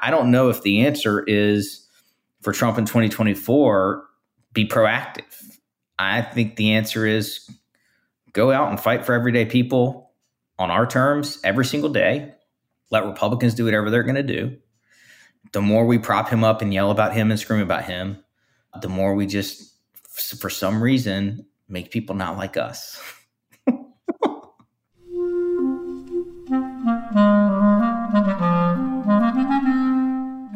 I don't know if the answer is for Trump in 2024 be proactive. I think the answer is go out and fight for everyday people on our terms every single day. Let Republicans do whatever they're going to do. The more we prop him up and yell about him and scream about him, the more we just, for some reason, make people not like us.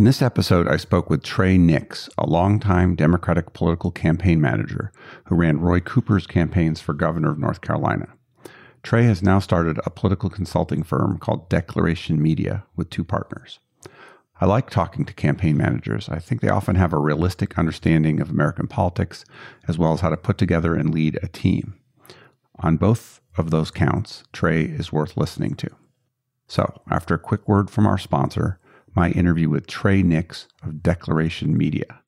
In this episode, I spoke with Trey Nix, a longtime Democratic political campaign manager who ran Roy Cooper's campaigns for governor of North Carolina. Trey has now started a political consulting firm called Declaration Media with two partners. I like talking to campaign managers. I think they often have a realistic understanding of American politics, as well as how to put together and lead a team. On both of those counts, Trey is worth listening to. So, after a quick word from our sponsor, my interview with Trey Nix of Declaration Media.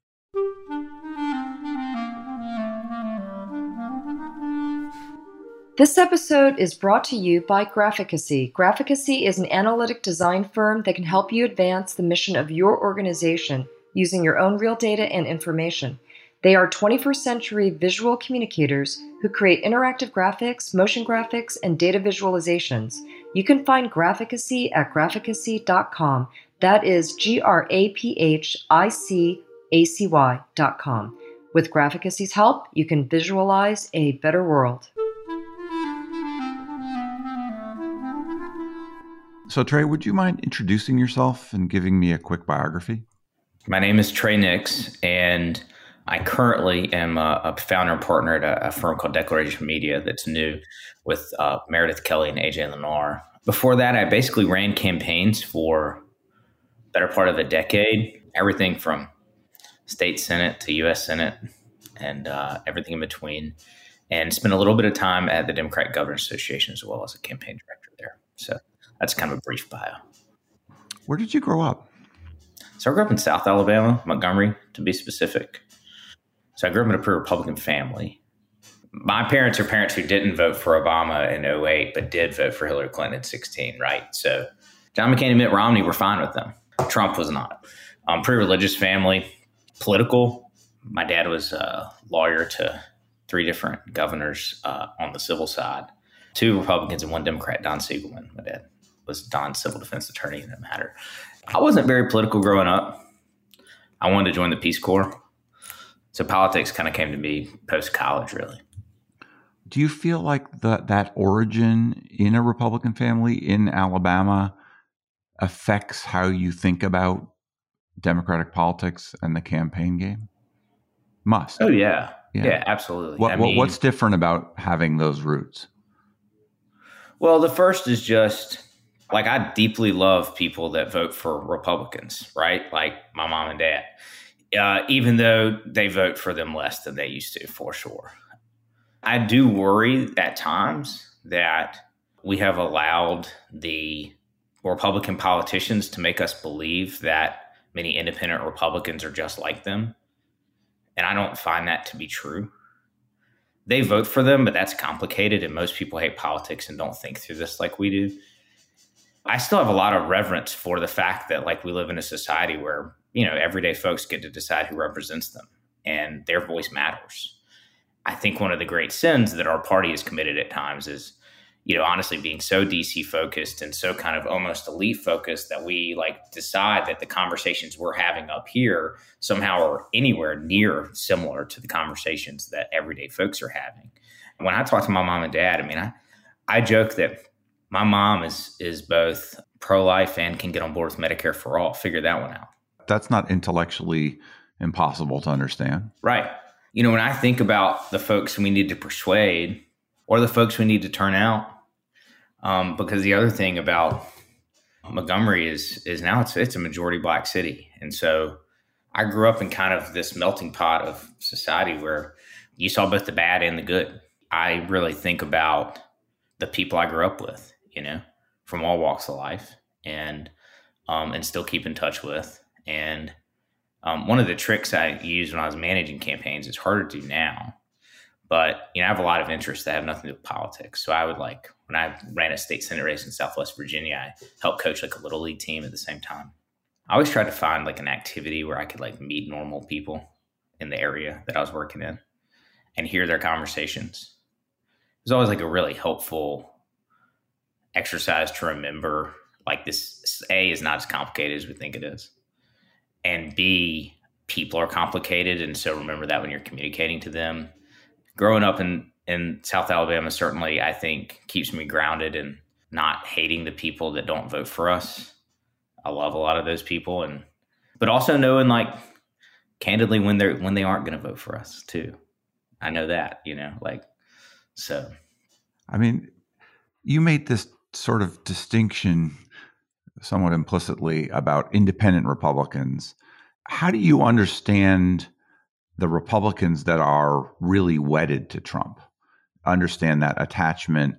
This episode is brought to you by Graphicacy. Graphicacy is an analytic design firm that can help you advance the mission of your organization using your own real data and information. They are 21st century visual communicators who create interactive graphics, motion graphics, and data visualizations. You can find Graphicacy at graphicacy.com. That is G R A P H I C A C Y dot com. With Graphicacy's help, you can visualize a better world. So, Trey, would you mind introducing yourself and giving me a quick biography? My name is Trey Nix, and I currently am a, a founder and partner at a, a, firm called Declaration Media that's new with uh, Meredith Kelly and AJ Lenoir. Before that, I basically ran campaigns for better part of a decade, everything from state senate to U.S. Senate and uh, everything in between, and spent a little bit of time at the Democratic Governors Association as well as a campaign director there. So that's kind of a brief bio. Where did you grow up? So I grew up in South Alabama, Montgomery to be specific. So I grew up in a pretty Republican family. My parents are parents who didn't vote for Obama in 08, but did vote for Hillary Clinton in 16, right? So John McCain and Mitt Romney were fine with them. Trump was not. Um, pretty religious family, political. My dad was a lawyer to three different governors uh, on the civil side, two Republicans and one Democrat, Don Siegelman. My dad was Don's civil defense attorney in that matter. I wasn't very political growing up. I wanted to join the Peace Corps. So politics kind of came to me post college, really. Do you feel like the, that origin in a Republican family in Alabama affects how you think about democratic politics and the campaign game? Must. Oh yeah, yeah, yeah absolutely. What, mean, what's different about having those roots? Well, the first is just like I deeply love people that vote for Republicans, right? Like my mom and dad, uh, even though they vote for them less than they used to, for sure. I do worry at times that we have allowed the Republican politicians to make us believe that many independent Republicans are just like them. And I don't find that to be true. They vote for them, but that's complicated. And most people hate politics and don't think through this like we do. I still have a lot of reverence for the fact that, like, we live in a society where, you know, everyday folks get to decide who represents them and their voice matters. I think one of the great sins that our party has committed at times is you know, honestly being so DC focused and so kind of almost elite focused that we like decide that the conversations we're having up here somehow are anywhere near similar to the conversations that everyday folks are having. And when I talk to my mom and dad, I mean, I, I joke that my mom is is both pro life and can get on board with Medicare for all. Figure that one out. That's not intellectually impossible to understand. Right. You know, when I think about the folks we need to persuade or the folks we need to turn out, um, because the other thing about Montgomery is is now it's it's a majority black city, and so I grew up in kind of this melting pot of society where you saw both the bad and the good. I really think about the people I grew up with, you know, from all walks of life, and um, and still keep in touch with. And um, one of the tricks I used when I was managing campaigns is harder to do now. But you know, I have a lot of interests that have nothing to do with politics. So I would like when I ran a state senate race in Southwest Virginia, I helped coach like a little league team at the same time. I always tried to find like an activity where I could like meet normal people in the area that I was working in and hear their conversations. It was always like a really helpful exercise to remember like this A is not as complicated as we think it is. And B, people are complicated. And so remember that when you're communicating to them. Growing up in, in South Alabama, certainly, I think keeps me grounded and not hating the people that don't vote for us. I love a lot of those people. And, but also knowing like candidly when they're, when they aren't going to vote for us too. I know that, you know, like, so. I mean, you made this sort of distinction somewhat implicitly about independent Republicans. How do you understand the Republicans that are really wedded to Trump? Understand that attachment.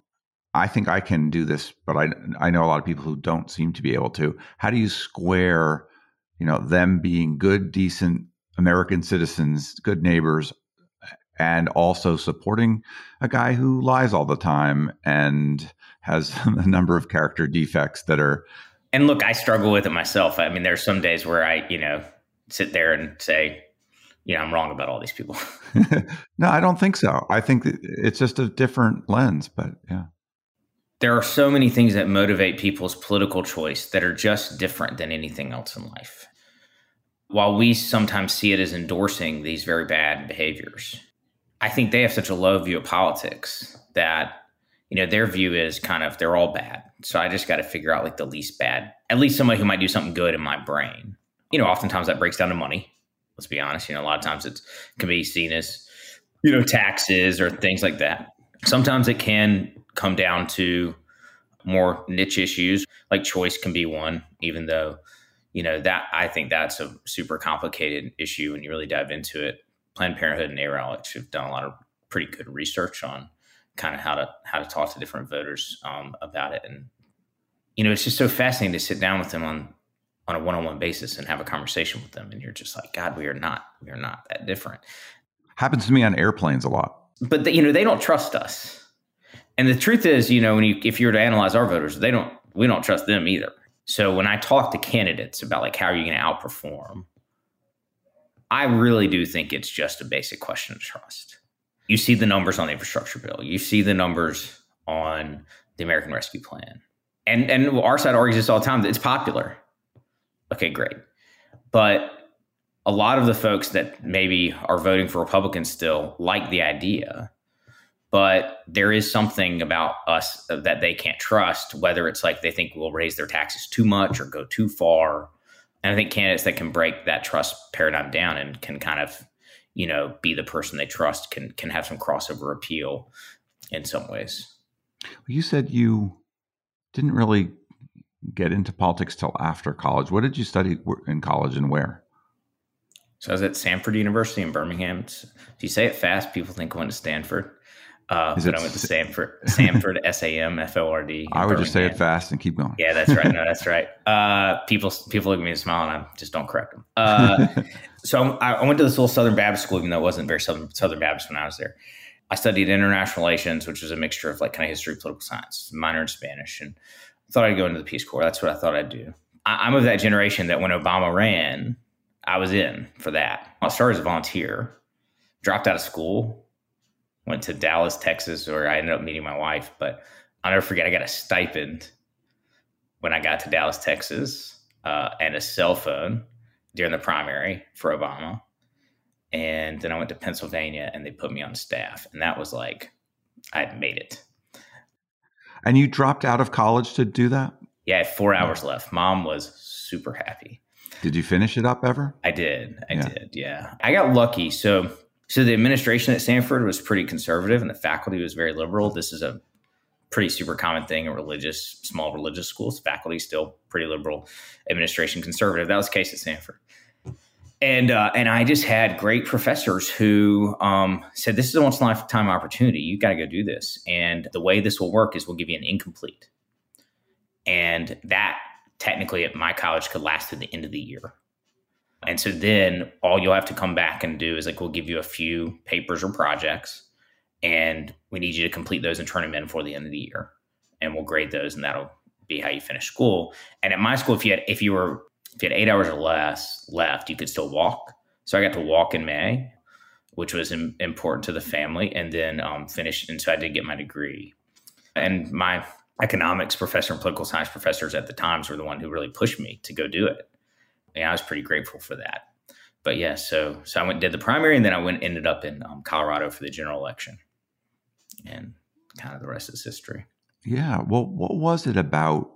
I think I can do this, but I I know a lot of people who don't seem to be able to. How do you square, you know, them being good, decent American citizens, good neighbors, and also supporting a guy who lies all the time and has a number of character defects that are and look, I struggle with it myself. I mean, there are some days where I, you know, sit there and say, you know, I'm wrong about all these people. no, I don't think so. I think it's just a different lens, but yeah. There are so many things that motivate people's political choice that are just different than anything else in life. While we sometimes see it as endorsing these very bad behaviors, I think they have such a low view of politics that you know, their view is kind of they're all bad. So I just got to figure out like the least bad, at least somebody who might do something good in my brain. You know, oftentimes that breaks down to money. Let's be honest. You know, a lot of times it can be seen as, you know, taxes or things like that. Sometimes it can come down to more niche issues, like choice can be one, even though, you know, that I think that's a super complicated issue when you really dive into it. Planned Parenthood and NARAL have done a lot of pretty good research on kind of how to how to talk to different voters um, about it. And you know, it's just so fascinating to sit down with them on on a one on one basis and have a conversation with them. And you're just like, God, we are not we are not that different. Happens to me on airplanes a lot. But the, you know, they don't trust us. And the truth is, you know, when you if you were to analyze our voters, they don't we don't trust them either. So when I talk to candidates about like how are you going to outperform, I really do think it's just a basic question of trust you see the numbers on the infrastructure bill. You see the numbers on the American Rescue Plan. And and our side argues this all the time that it's popular. Okay, great. But a lot of the folks that maybe are voting for Republicans still like the idea, but there is something about us that they can't trust, whether it's like they think we'll raise their taxes too much or go too far. And I think candidates that can break that trust paradigm down and can kind of you know, be the person they trust can can have some crossover appeal in some ways. You said you didn't really get into politics till after college. What did you study in college and where? So I was at Samford University in Birmingham. It's, if you say it fast, people think I went to Stanford. Uh, but I went to Stanford, Samford, S A M F O R D. I would just say it fast and keep going. Yeah, that's right. No, that's right. Uh, people people look at me and smile, and I just don't correct them. Uh, so I, I, went to this little Southern Baptist school, even though it wasn't very Southern, Southern Baptist when I was there. I studied international relations, which was a mixture of like kind of history, political science, minor in Spanish, and Thought I'd go into the Peace Corps. That's what I thought I'd do. I, I'm of that generation that when Obama ran, I was in for that. I started as a volunteer, dropped out of school, went to Dallas, Texas, where I ended up meeting my wife. But I'll never forget, I got a stipend when I got to Dallas, Texas, uh, and a cell phone during the primary for Obama. And then I went to Pennsylvania and they put me on staff. And that was like, I'd made it. And you dropped out of college to do that? Yeah, I had four hours left. Mom was super happy. Did you finish it up ever? I did. I yeah. did. Yeah. I got lucky. So so the administration at Samford was pretty conservative and the faculty was very liberal. This is a pretty super common thing in religious, small religious schools. Faculty still pretty liberal, administration conservative. That was the case at Samford. And uh, and I just had great professors who um, said, "This is a once in a lifetime opportunity. You got to go do this." And the way this will work is we'll give you an incomplete, and that technically at my college could last to the end of the year. And so then all you'll have to come back and do is like we'll give you a few papers or projects, and we need you to complete those and turn them in before the end of the year, and we'll grade those, and that'll be how you finish school. And at my school, if you had if you were if you had eight hours or less left, you could still walk. So I got to walk in May, which was Im- important to the family, and then um, finished. And so I did get my degree. And my economics professor and political science professors at the times were the one who really pushed me to go do it. And I was pretty grateful for that. But yeah, so so I went did the primary, and then I went ended up in um, Colorado for the general election, and kind of the rest is history. Yeah. Well, what was it about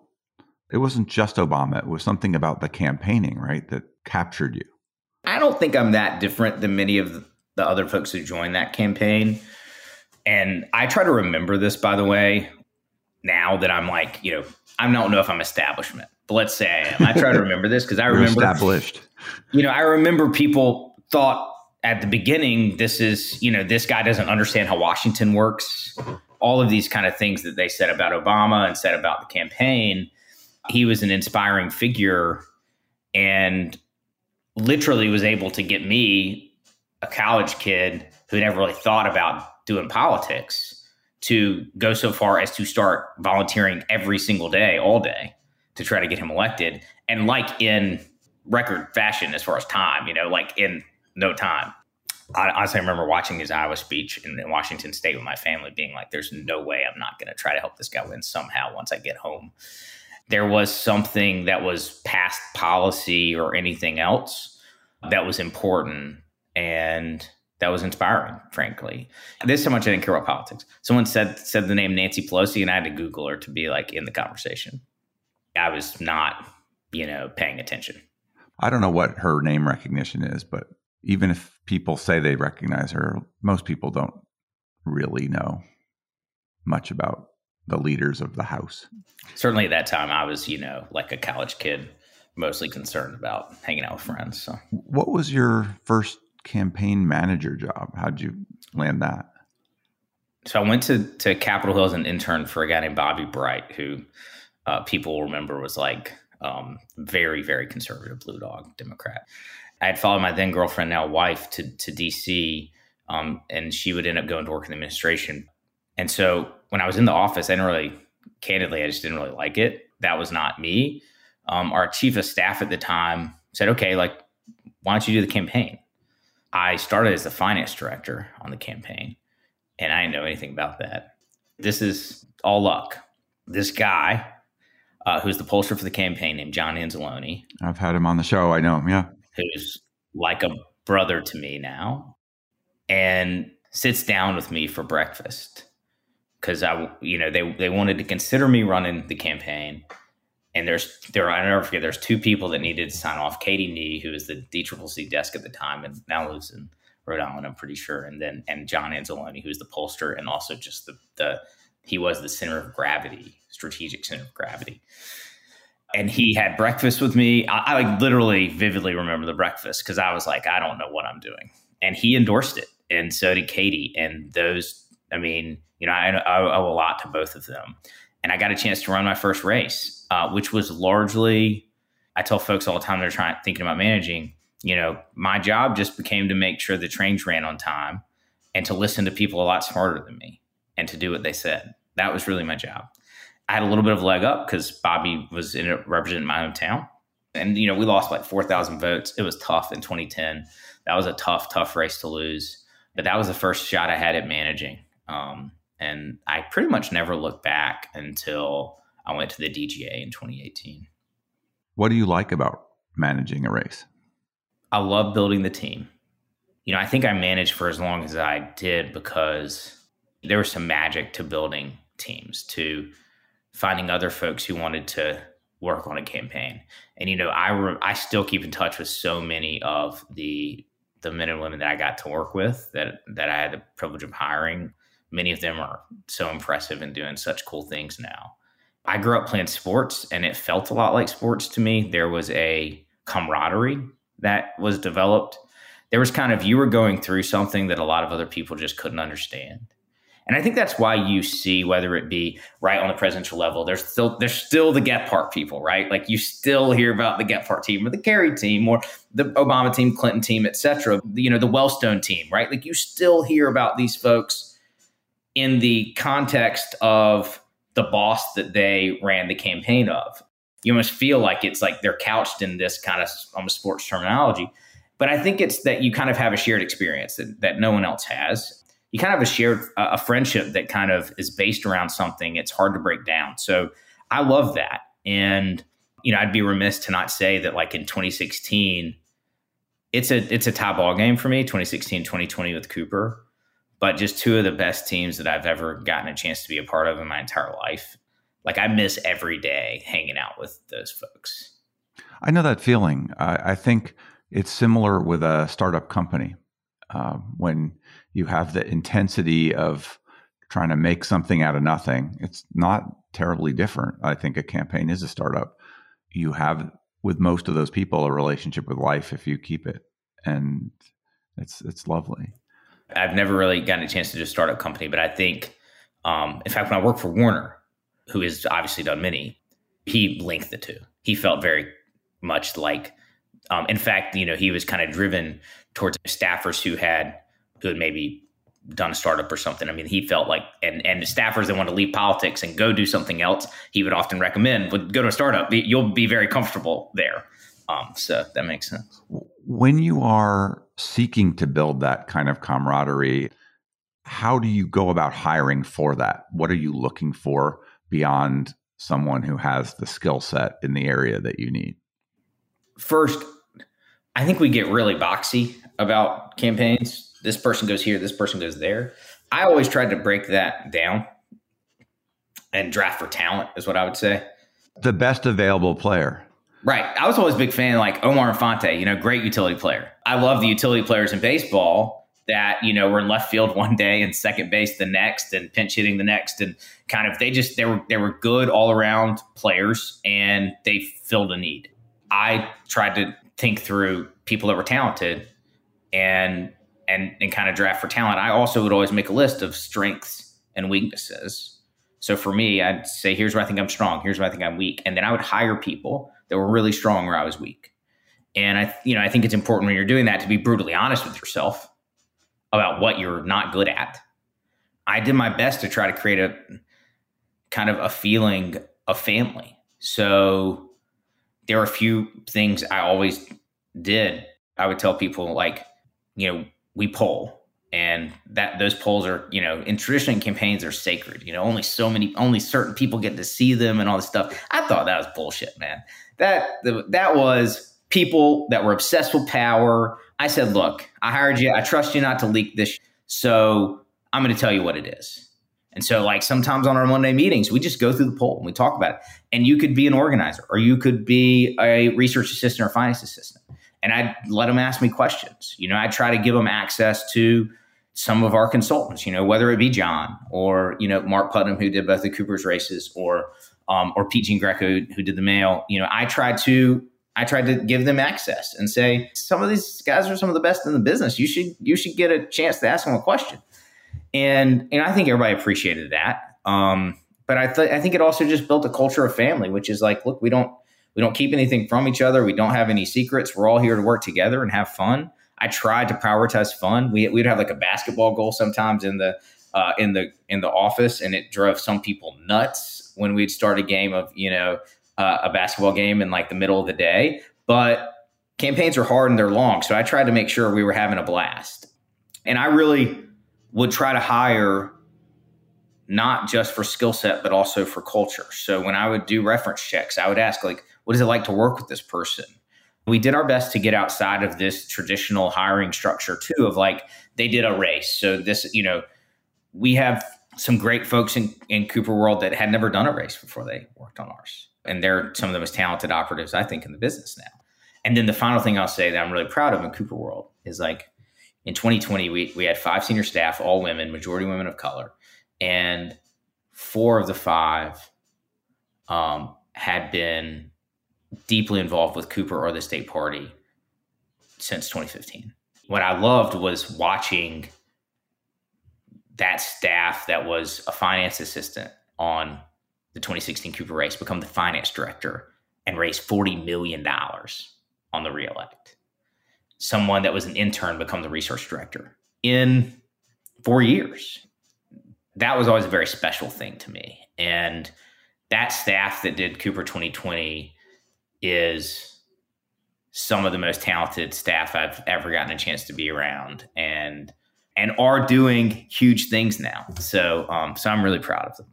it wasn't just Obama. It was something about the campaigning, right, that captured you. I don't think I'm that different than many of the other folks who joined that campaign. And I try to remember this, by the way, now that I'm like, you know, I don't know if I'm establishment, but let's say I am. I try to remember this because I remember established. You know, I remember people thought at the beginning, this is, you know, this guy doesn't understand how Washington works. All of these kind of things that they said about Obama and said about the campaign he was an inspiring figure and literally was able to get me, a college kid who never really thought about doing politics, to go so far as to start volunteering every single day, all day, to try to get him elected. And like in record fashion as far as time, you know, like in no time. I honestly remember watching his Iowa speech in, in Washington State with my family, being like, "There's no way I'm not going to try to help this guy win somehow once I get home." There was something that was past policy or anything else that was important and that was inspiring, frankly. This so much I didn't care about politics. Someone said said the name Nancy Pelosi, and I had to Google her to be like in the conversation. I was not, you know, paying attention. I don't know what her name recognition is, but even if people say they recognize her, most people don't really know much about the leaders of the House. Certainly at that time, I was, you know, like a college kid, mostly concerned about hanging out with friends. So, what was your first campaign manager job? How'd you land that? So I went to to Capitol Hill as an intern for a guy named Bobby Bright, who uh, people remember was like um, very, very conservative blue dog Democrat. I had followed my then girlfriend, now wife, to to DC, um, and she would end up going to work in the administration. And so when I was in the office, I didn't really, candidly, I just didn't really like it. That was not me. Um, our chief of staff at the time said, okay, like, why don't you do the campaign? I started as the finance director on the campaign, and I didn't know anything about that. This is all luck. This guy, uh, who's the pollster for the campaign, named John Anzalone. I've had him on the show. I know him. Yeah, who's like a brother to me now, and sits down with me for breakfast because I, you know, they they wanted to consider me running the campaign. And there's there I never forget there's two people that needed to sign off. Katie Nee, who was the DCCC desk at the time and now lives in Rhode Island, I'm pretty sure, and then and John Anzalone, was the pollster and also just the the he was the center of gravity, strategic center of gravity. And he had breakfast with me. I, I like literally vividly remember the breakfast because I was like, I don't know what I'm doing. And he endorsed it, and so did Katie. And those, I mean, you know, I, I owe a lot to both of them. And I got a chance to run my first race, uh, which was largely, I tell folks all the time they're trying thinking about managing. You know, my job just became to make sure the trains ran on time and to listen to people a lot smarter than me and to do what they said. That was really my job. I had a little bit of leg up because Bobby was in representing my hometown. And, you know, we lost like 4,000 votes. It was tough in 2010. That was a tough, tough race to lose. But that was the first shot I had at managing. Um, and I pretty much never looked back until I went to the DGA in 2018. What do you like about managing a race? I love building the team. You know, I think I managed for as long as I did because there was some magic to building teams, to finding other folks who wanted to work on a campaign. And you know, I re- I still keep in touch with so many of the the men and women that I got to work with that that I had the privilege of hiring many of them are so impressive and doing such cool things now. I grew up playing sports and it felt a lot like sports to me. There was a camaraderie that was developed, there was kind of you were going through something that a lot of other people just couldn't understand. And I think that's why you see whether it be right on the presidential level, there's still there's still the Gephardt people, right? Like you still hear about the get Gephardt team or the Kerry team or the Obama team, Clinton team, et cetera. You know, the Wellstone team, right? Like you still hear about these folks in the context of the boss that they ran the campaign of. You almost feel like it's like they're couched in this kind of almost sports terminology. But I think it's that you kind of have a shared experience that, that no one else has you kind of have a shared a friendship that kind of is based around something. It's hard to break down. So I love that. And you know, I'd be remiss to not say that like in 2016, it's a it's a tie ball game for me, 2016, 2020 with Cooper. But just two of the best teams that I've ever gotten a chance to be a part of in my entire life. Like I miss every day hanging out with those folks. I know that feeling. I, I think it's similar with a startup company. Uh, when you have the intensity of trying to make something out of nothing. It's not terribly different. I think a campaign is a startup. You have with most of those people a relationship with life if you keep it, and it's it's lovely. I've never really gotten a chance to just start a company, but I think, um, in fact, when I worked for Warner, who has obviously done many, he linked the two. He felt very much like, um, in fact, you know, he was kind of driven towards staffers who had who had maybe done a startup or something. I mean, he felt like, and and staffers that want to leave politics and go do something else, he would often recommend would go to a startup. You'll be very comfortable there. Um, so that makes sense. When you are seeking to build that kind of camaraderie, how do you go about hiring for that? What are you looking for beyond someone who has the skill set in the area that you need? First, I think we get really boxy about campaigns this person goes here, this person goes there. I always tried to break that down and draft for talent is what I would say. The best available player. Right. I was always a big fan like Omar Infante, you know, great utility player. I love the utility players in baseball that, you know, were in left field one day and second base the next and pinch hitting the next and kind of they just they were they were good all around players and they filled a need. I tried to think through people that were talented and and and kind of draft for talent, I also would always make a list of strengths and weaknesses. So for me, I'd say, here's where I think I'm strong. Here's where I think I'm weak, and then I would hire people that were really strong where I was weak. And I, you know, I think it's important when you're doing that to be brutally honest with yourself about what you're not good at. I did my best to try to create a kind of a feeling of family. So there are a few things I always did. I would tell people like, you know, we poll and that those polls are you know in traditional campaigns are sacred you know only so many only certain people get to see them and all this stuff i thought that was bullshit man that that was people that were obsessed with power. I said look i hired you. I trust you not to leak this so i'm going to tell you what it is. And so like sometimes on our monday meetings we just go through the poll and we talk about it. And you could be an organizer or you could be a research assistant or finance assistant. And I'd let them ask me questions. You know, I try to give them access to some of our consultants, you know, whether it be John or, you know, Mark Putnam, who did both the Cooper's races or, um, or Pete Giangreco, who did the mail, you know, I tried to, I tried to give them access and say, some of these guys are some of the best in the business. You should, you should get a chance to ask them a question. And, and I think everybody appreciated that. Um, but I, th- I think it also just built a culture of family, which is like, look, we don't, we don't keep anything from each other. We don't have any secrets. We're all here to work together and have fun. I tried to prioritize fun. We we'd have like a basketball goal sometimes in the uh, in the in the office, and it drove some people nuts when we'd start a game of you know uh, a basketball game in like the middle of the day. But campaigns are hard and they're long, so I tried to make sure we were having a blast. And I really would try to hire not just for skill set but also for culture. So when I would do reference checks, I would ask like, what is it like to work with this person? We did our best to get outside of this traditional hiring structure too, of like they did a race. So this, you know, we have some great folks in, in Cooper World that had never done a race before they worked on ours. And they're some of the most talented operatives, I think, in the business now. And then the final thing I'll say that I'm really proud of in Cooper World is like in 2020, we, we had five senior staff, all women, majority women of color. And four of the five um, had been deeply involved with Cooper or the state party since 2015. What I loved was watching that staff that was a finance assistant on the 2016 Cooper race become the finance director and raise $40 million on the reelect. Someone that was an intern become the research director in four years. That was always a very special thing to me. And that staff that did Cooper 2020 is some of the most talented staff I've ever gotten a chance to be around. And and are doing huge things now. So, um, so I'm really proud of them.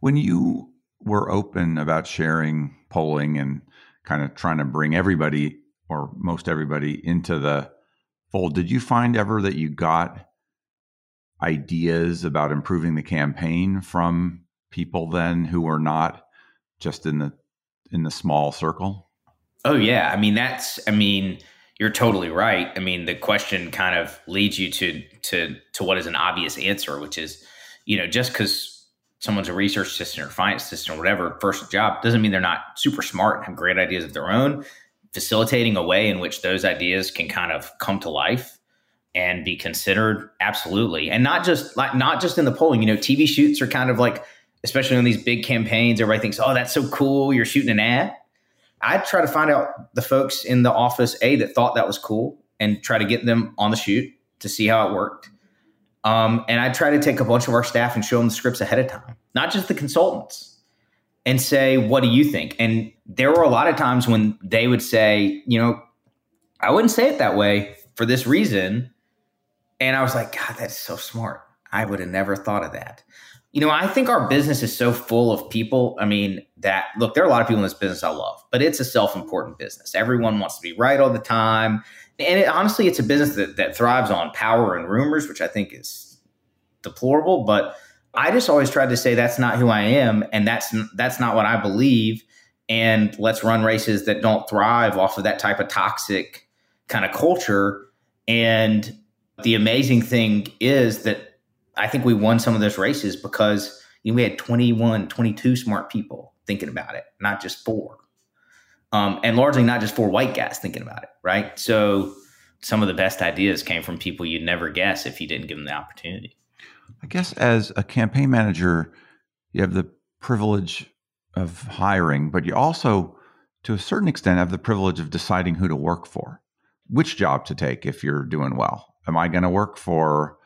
When you were open about sharing polling and kind of trying to bring everybody or most everybody into the fold, did you find ever that you got ideas about improving the campaign from people then who were not just in the in the small circle? Oh yeah, I mean that's I mean you're totally right. I mean, the question kind of leads you to to to what is an obvious answer, which is, you know, just because someone's a research assistant or finance assistant or whatever, first job, doesn't mean they're not super smart and have great ideas of their own. Facilitating a way in which those ideas can kind of come to life and be considered, absolutely, and not just like not just in the polling. You know, TV shoots are kind of like, especially on these big campaigns, everybody thinks, "Oh, that's so cool! You're shooting an ad." I try to find out the folks in the office a that thought that was cool and try to get them on the shoot to see how it worked. Um, and I try to take a bunch of our staff and show them the scripts ahead of time, not just the consultants, and say, "What do you think?" And there were a lot of times when they would say, "You know, I wouldn't say it that way for this reason," and I was like, "God, that's so smart. I would have never thought of that." You know, I think our business is so full of people. I mean, that look, there are a lot of people in this business I love, but it's a self important business. Everyone wants to be right all the time. And it, honestly, it's a business that, that thrives on power and rumors, which I think is deplorable. But I just always tried to say that's not who I am, and that's that's not what I believe. And let's run races that don't thrive off of that type of toxic kind of culture. And the amazing thing is that I think we won some of those races because you know, we had 21, 22 smart people thinking about it, not just four. Um, and largely not just four white guys thinking about it, right? So some of the best ideas came from people you'd never guess if you didn't give them the opportunity. I guess as a campaign manager, you have the privilege of hiring, but you also, to a certain extent, have the privilege of deciding who to work for, which job to take if you're doing well. Am I going to work for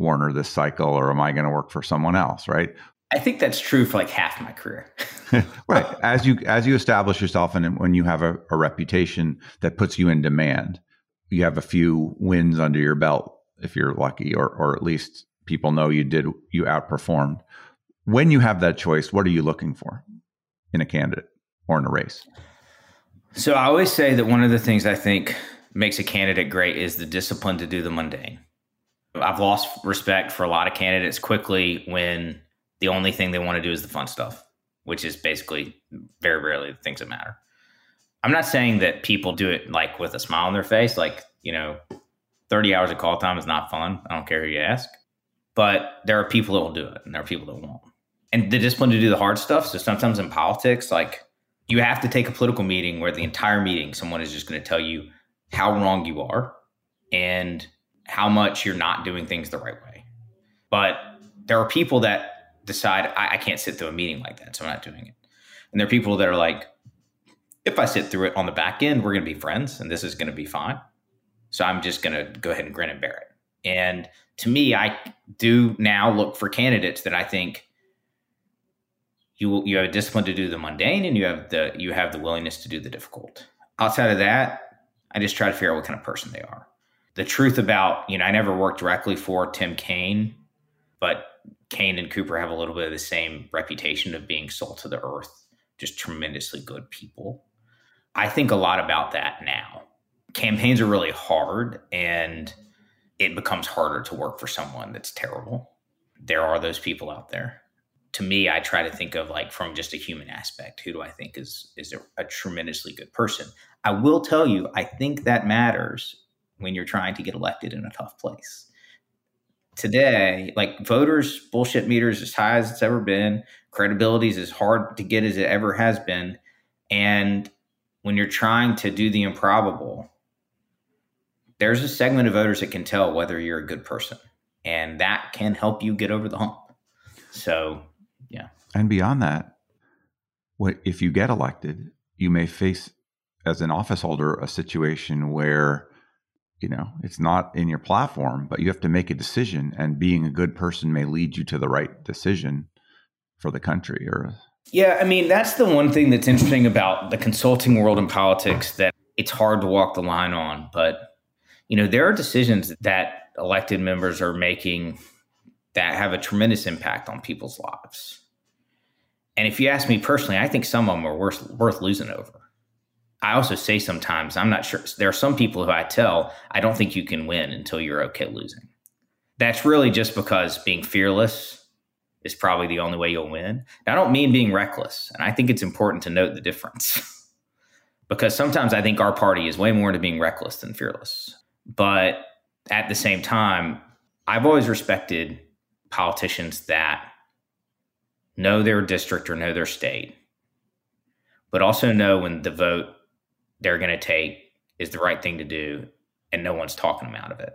Warner this cycle, or am I going to work for someone else? Right. I think that's true for like half my career. right. As you as you establish yourself, and when you have a, a reputation that puts you in demand, you have a few wins under your belt if you're lucky, or or at least people know you did you outperformed. When you have that choice, what are you looking for in a candidate or in a race? So I always say that one of the things I think makes a candidate great is the discipline to do the mundane. I've lost respect for a lot of candidates quickly when the only thing they want to do is the fun stuff, which is basically very rarely the things that matter. I'm not saying that people do it like with a smile on their face, like, you know, 30 hours of call time is not fun. I don't care who you ask. But there are people that will do it and there are people that won't. And the discipline to do the hard stuff. So sometimes in politics, like you have to take a political meeting where the entire meeting someone is just going to tell you how wrong you are and how much you're not doing things the right way. But there are people that decide, I, I can't sit through a meeting like that, so I'm not doing it. And there are people that are like, if I sit through it on the back end, we're going to be friends and this is going to be fine. So I'm just going to go ahead and grin and bear it. And to me, I do now look for candidates that I think you you have a discipline to do the mundane and you have the you have the willingness to do the difficult. Outside of that, I just try to figure out what kind of person they are the truth about, you know, I never worked directly for Tim Kaine, but Kaine and Cooper have a little bit of the same reputation of being salt to the earth, just tremendously good people. I think a lot about that now. Campaigns are really hard and it becomes harder to work for someone that's terrible. There are those people out there. To me, I try to think of like from just a human aspect, who do I think is is a, a tremendously good person? I will tell you, I think that matters when you're trying to get elected in a tough place. Today, like voters' bullshit meters as high as it's ever been, credibility is as hard to get as it ever has been. And when you're trying to do the improbable, there's a segment of voters that can tell whether you're a good person, and that can help you get over the hump. So, yeah. And beyond that, what if you get elected, you may face as an office holder a situation where you know it's not in your platform but you have to make a decision and being a good person may lead you to the right decision for the country or yeah i mean that's the one thing that's interesting about the consulting world and politics that it's hard to walk the line on but you know there are decisions that elected members are making that have a tremendous impact on people's lives. And if you ask me personally i think some of them are worth, worth losing over I also say sometimes, I'm not sure. There are some people who I tell, I don't think you can win until you're okay losing. That's really just because being fearless is probably the only way you'll win. Now, I don't mean being reckless. And I think it's important to note the difference because sometimes I think our party is way more into being reckless than fearless. But at the same time, I've always respected politicians that know their district or know their state, but also know when the vote they're going to take is the right thing to do, and no one's talking them out of it.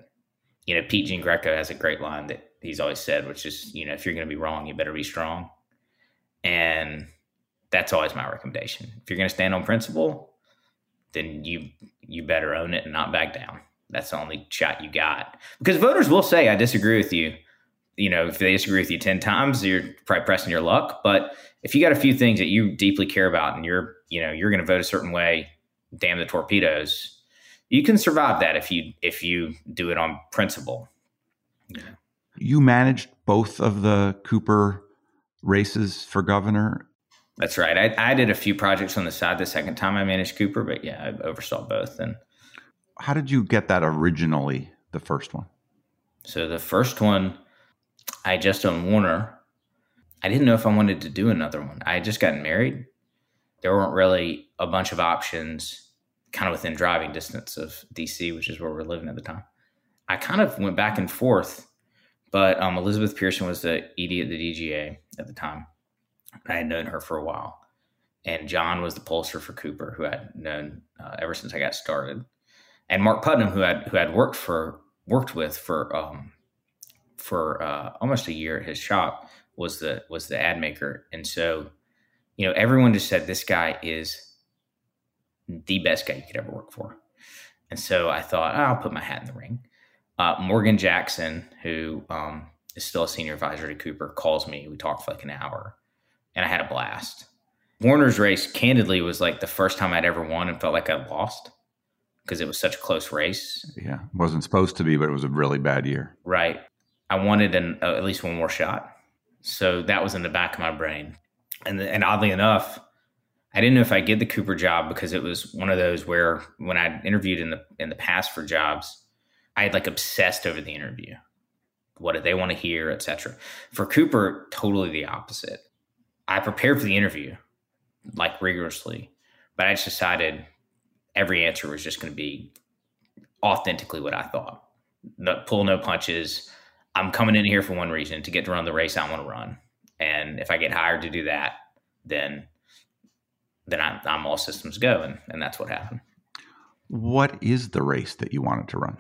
You know, Pete Giangreco has a great line that he's always said, which is, you know, if you're going to be wrong, you better be strong. And that's always my recommendation. If you're going to stand on principle, then you you better own it and not back down. That's the only shot you got. Because voters will say, I disagree with you. You know, if they disagree with you 10 times, you're probably pressing your luck. But if you got a few things that you deeply care about and you're, you know, you're going to vote a certain way damn the torpedoes. You can survive that if you if you do it on principle. Yeah. You managed both of the Cooper races for governor. That's right. I, I did a few projects on the side the second time I managed Cooper, but yeah, I oversaw both. And how did you get that originally? The first one. So the first one, I just on Warner. I didn't know if I wanted to do another one. I had just gotten married. There weren't really a bunch of options kind of within driving distance of DC, which is where we're living at the time. I kind of went back and forth, but um, Elizabeth Pearson was the ED at the DGA at the time. I had known her for a while. And John was the pollster for Cooper, who I'd known uh, ever since I got started. And Mark Putnam, who had who had worked for worked with for um, for uh, almost a year at his shop, was the was the ad maker. And so, you know, everyone just said this guy is the best guy you could ever work for. And so I thought, oh, I'll put my hat in the ring. Uh, Morgan Jackson, who um, is still a senior advisor to Cooper, calls me. We talked for like an hour, and I had a blast. Warner's race, candidly, was like the first time I'd ever won and felt like I lost because it was such a close race. Yeah, wasn't supposed to be, but it was a really bad year. Right. I wanted an, uh, at least one more shot, so that was in the back of my brain. And and oddly enough, I didn't know if I get the Cooper job because it was one of those where when I interviewed in the in the past for jobs, I had like obsessed over the interview. What did they want to hear, etc. For Cooper, totally the opposite. I prepared for the interview like rigorously, but I just decided every answer was just going to be authentically what I thought. No, pull no punches. I'm coming in here for one reason to get to run the race I want to run. And if I get hired to do that, then then I'm, I'm all systems go. And, and that's what happened. What is the race that you wanted to run?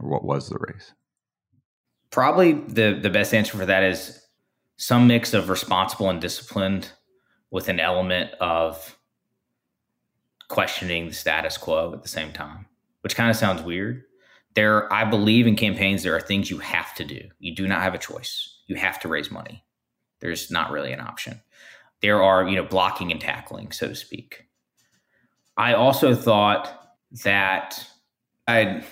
Or what was the race? Probably the, the best answer for that is some mix of responsible and disciplined with an element of questioning the status quo at the same time, which kind of sounds weird. There, I believe in campaigns, there are things you have to do. You do not have a choice. You have to raise money. There's not really an option there are, you know, blocking and tackling, so to speak. I also thought that I'd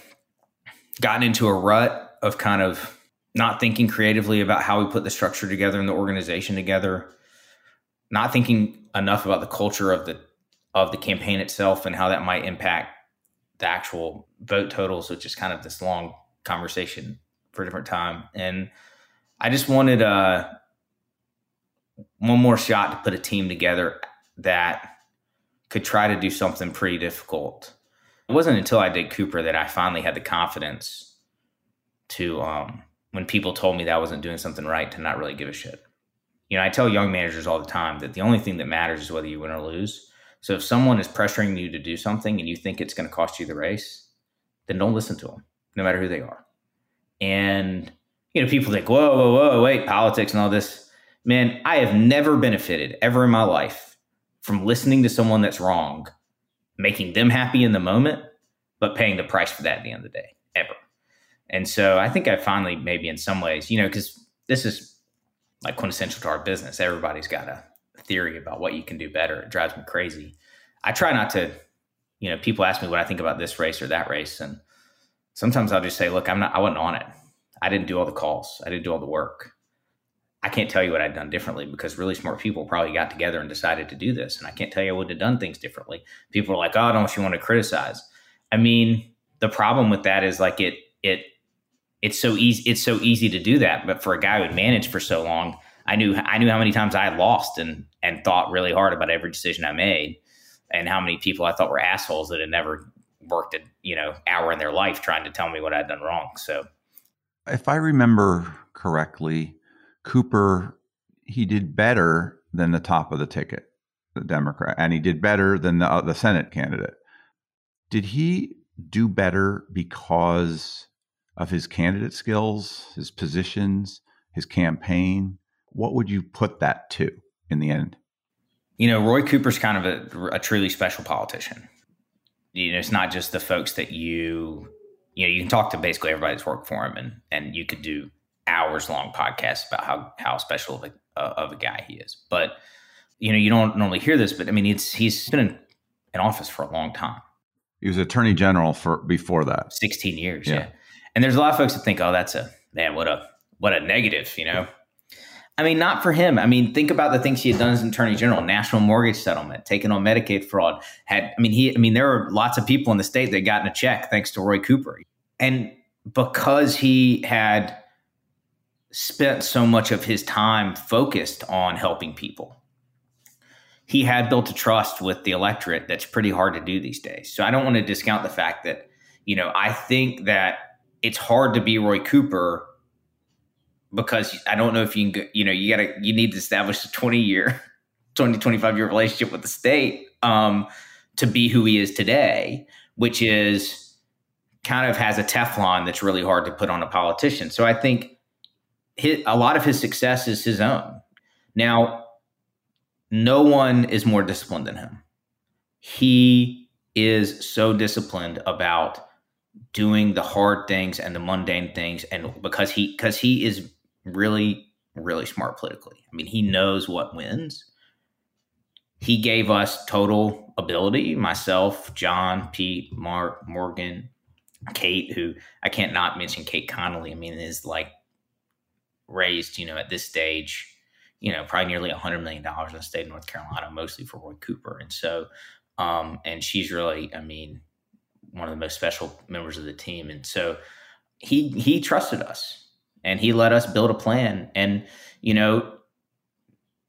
gotten into a rut of kind of not thinking creatively about how we put the structure together and the organization together, not thinking enough about the culture of the of the campaign itself and how that might impact the actual vote totals, which is kind of this long conversation for a different time. And I just wanted uh one more shot to put a team together that could try to do something pretty difficult. It wasn't until I did Cooper that I finally had the confidence to, um, when people told me that I wasn't doing something right, to not really give a shit. You know, I tell young managers all the time that the only thing that matters is whether you win or lose. So if someone is pressuring you to do something and you think it's going to cost you the race, then don't listen to them, no matter who they are. And you know, people think, whoa, whoa, whoa, wait, politics and all this. Man, I have never benefited ever in my life from listening to someone that's wrong, making them happy in the moment, but paying the price for that at the end of the day, ever. And so I think I finally, maybe in some ways, you know, because this is like quintessential to our business. Everybody's got a theory about what you can do better. It drives me crazy. I try not to, you know, people ask me what I think about this race or that race. And sometimes I'll just say, look, I'm not, I wasn't on it. I didn't do all the calls. I didn't do all the work. I can't tell you what I'd done differently because really smart people probably got together and decided to do this. And I can't tell you I would have done things differently. People are like, oh, don't you want to criticize? I mean, the problem with that is like it, it, it's so easy, it's so easy to do that. But for a guy who had managed for so long, I knew, I knew how many times I had lost and, and thought really hard about every decision I made and how many people I thought were assholes that had never worked a, you know, hour in their life trying to tell me what I'd done wrong. So, if I remember correctly, Cooper he did better than the top of the ticket, the Democrat, and he did better than the uh, the Senate candidate. Did he do better because of his candidate skills, his positions, his campaign? What would you put that to in the end? You know, Roy Cooper's kind of a, a truly special politician. You know, it's not just the folks that you you know, you can talk to basically everybody that's worked for him, and and you could do hours long podcast about how how special of a uh, of a guy he is. But you know, you don't normally hear this, but I mean, it's he's been in, in office for a long time. He was attorney general for before that, sixteen years. Yeah. yeah. and there's a lot of folks that think, oh, that's a man, what a what a negative, you know. I mean, not for him. I mean, think about the things he had done as attorney general, national mortgage settlement, taking on Medicaid fraud. Had I mean, he I mean, there are lots of people in the state that got in a check thanks to Roy Cooper. And because he had spent so much of his time focused on helping people, he had built a trust with the electorate that's pretty hard to do these days. So I don't want to discount the fact that, you know, I think that it's hard to be Roy Cooper because I don't know if you can, go, you know, you got to, you need to establish a 20 year, 20, 25 year relationship with the state um, to be who he is today, which is kind of has a Teflon that's really hard to put on a politician. So I think his, a lot of his success is his own. Now, no one is more disciplined than him. He is so disciplined about doing the hard things and the mundane things and because he because he is really, really smart politically. I mean, he knows what wins. He gave us total ability, myself, John, Pete, Mark, Morgan, Kate, who I can't not mention Kate Connolly. I mean, is like raised, you know, at this stage, you know, probably nearly a hundred million dollars in the state of North Carolina, mostly for Roy Cooper. And so, um, and she's really, I mean, one of the most special members of the team. And so he he trusted us and he let us build a plan. And, you know,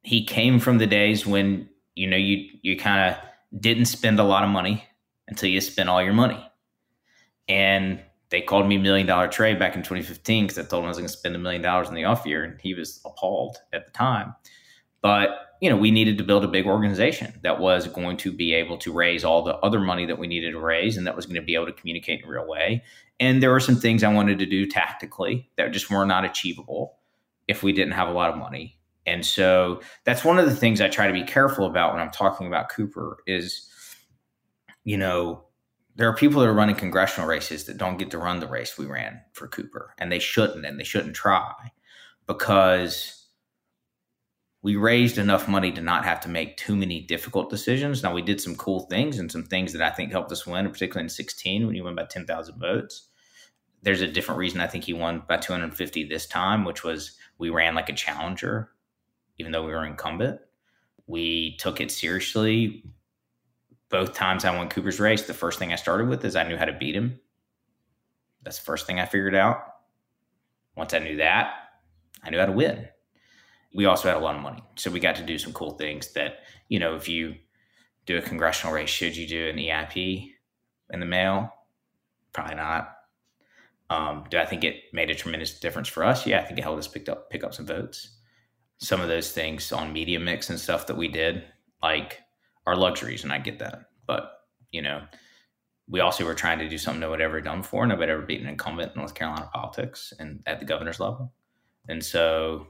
he came from the days when, you know, you you kind of didn't spend a lot of money until you spent all your money. And they called me Million Dollar Trey back in 2015 because I told him I was going to spend a million dollars in the off year, and he was appalled at the time. But you know, we needed to build a big organization that was going to be able to raise all the other money that we needed to raise and that was going to be able to communicate in a real way. And there were some things I wanted to do tactically that just were not achievable if we didn't have a lot of money. And so that's one of the things I try to be careful about when I'm talking about Cooper is, you know, there are people that are running congressional races that don't get to run the race we ran for Cooper, and they shouldn't, and they shouldn't try because we raised enough money to not have to make too many difficult decisions. Now we did some cool things and some things that I think helped us win, particularly in 16 when you won by 10,000 votes. There's a different reason I think he won by 250 this time, which was we ran like a challenger, even though we were incumbent. We took it seriously. Both times I won Cooper's race, the first thing I started with is I knew how to beat him. That's the first thing I figured out. Once I knew that, I knew how to win we also had a lot of money. So we got to do some cool things that, you know, if you do a congressional race, should you do an EIP in the mail? Probably not. Um, do I think it made a tremendous difference for us? Yeah, I think it helped us pick up pick up some votes. Some of those things on media mix and stuff that we did, like are luxuries, and I get that. But you know, we also were trying to do something nobody ever done before. Nobody ever beaten an incumbent in North Carolina politics and at the governor's level. And so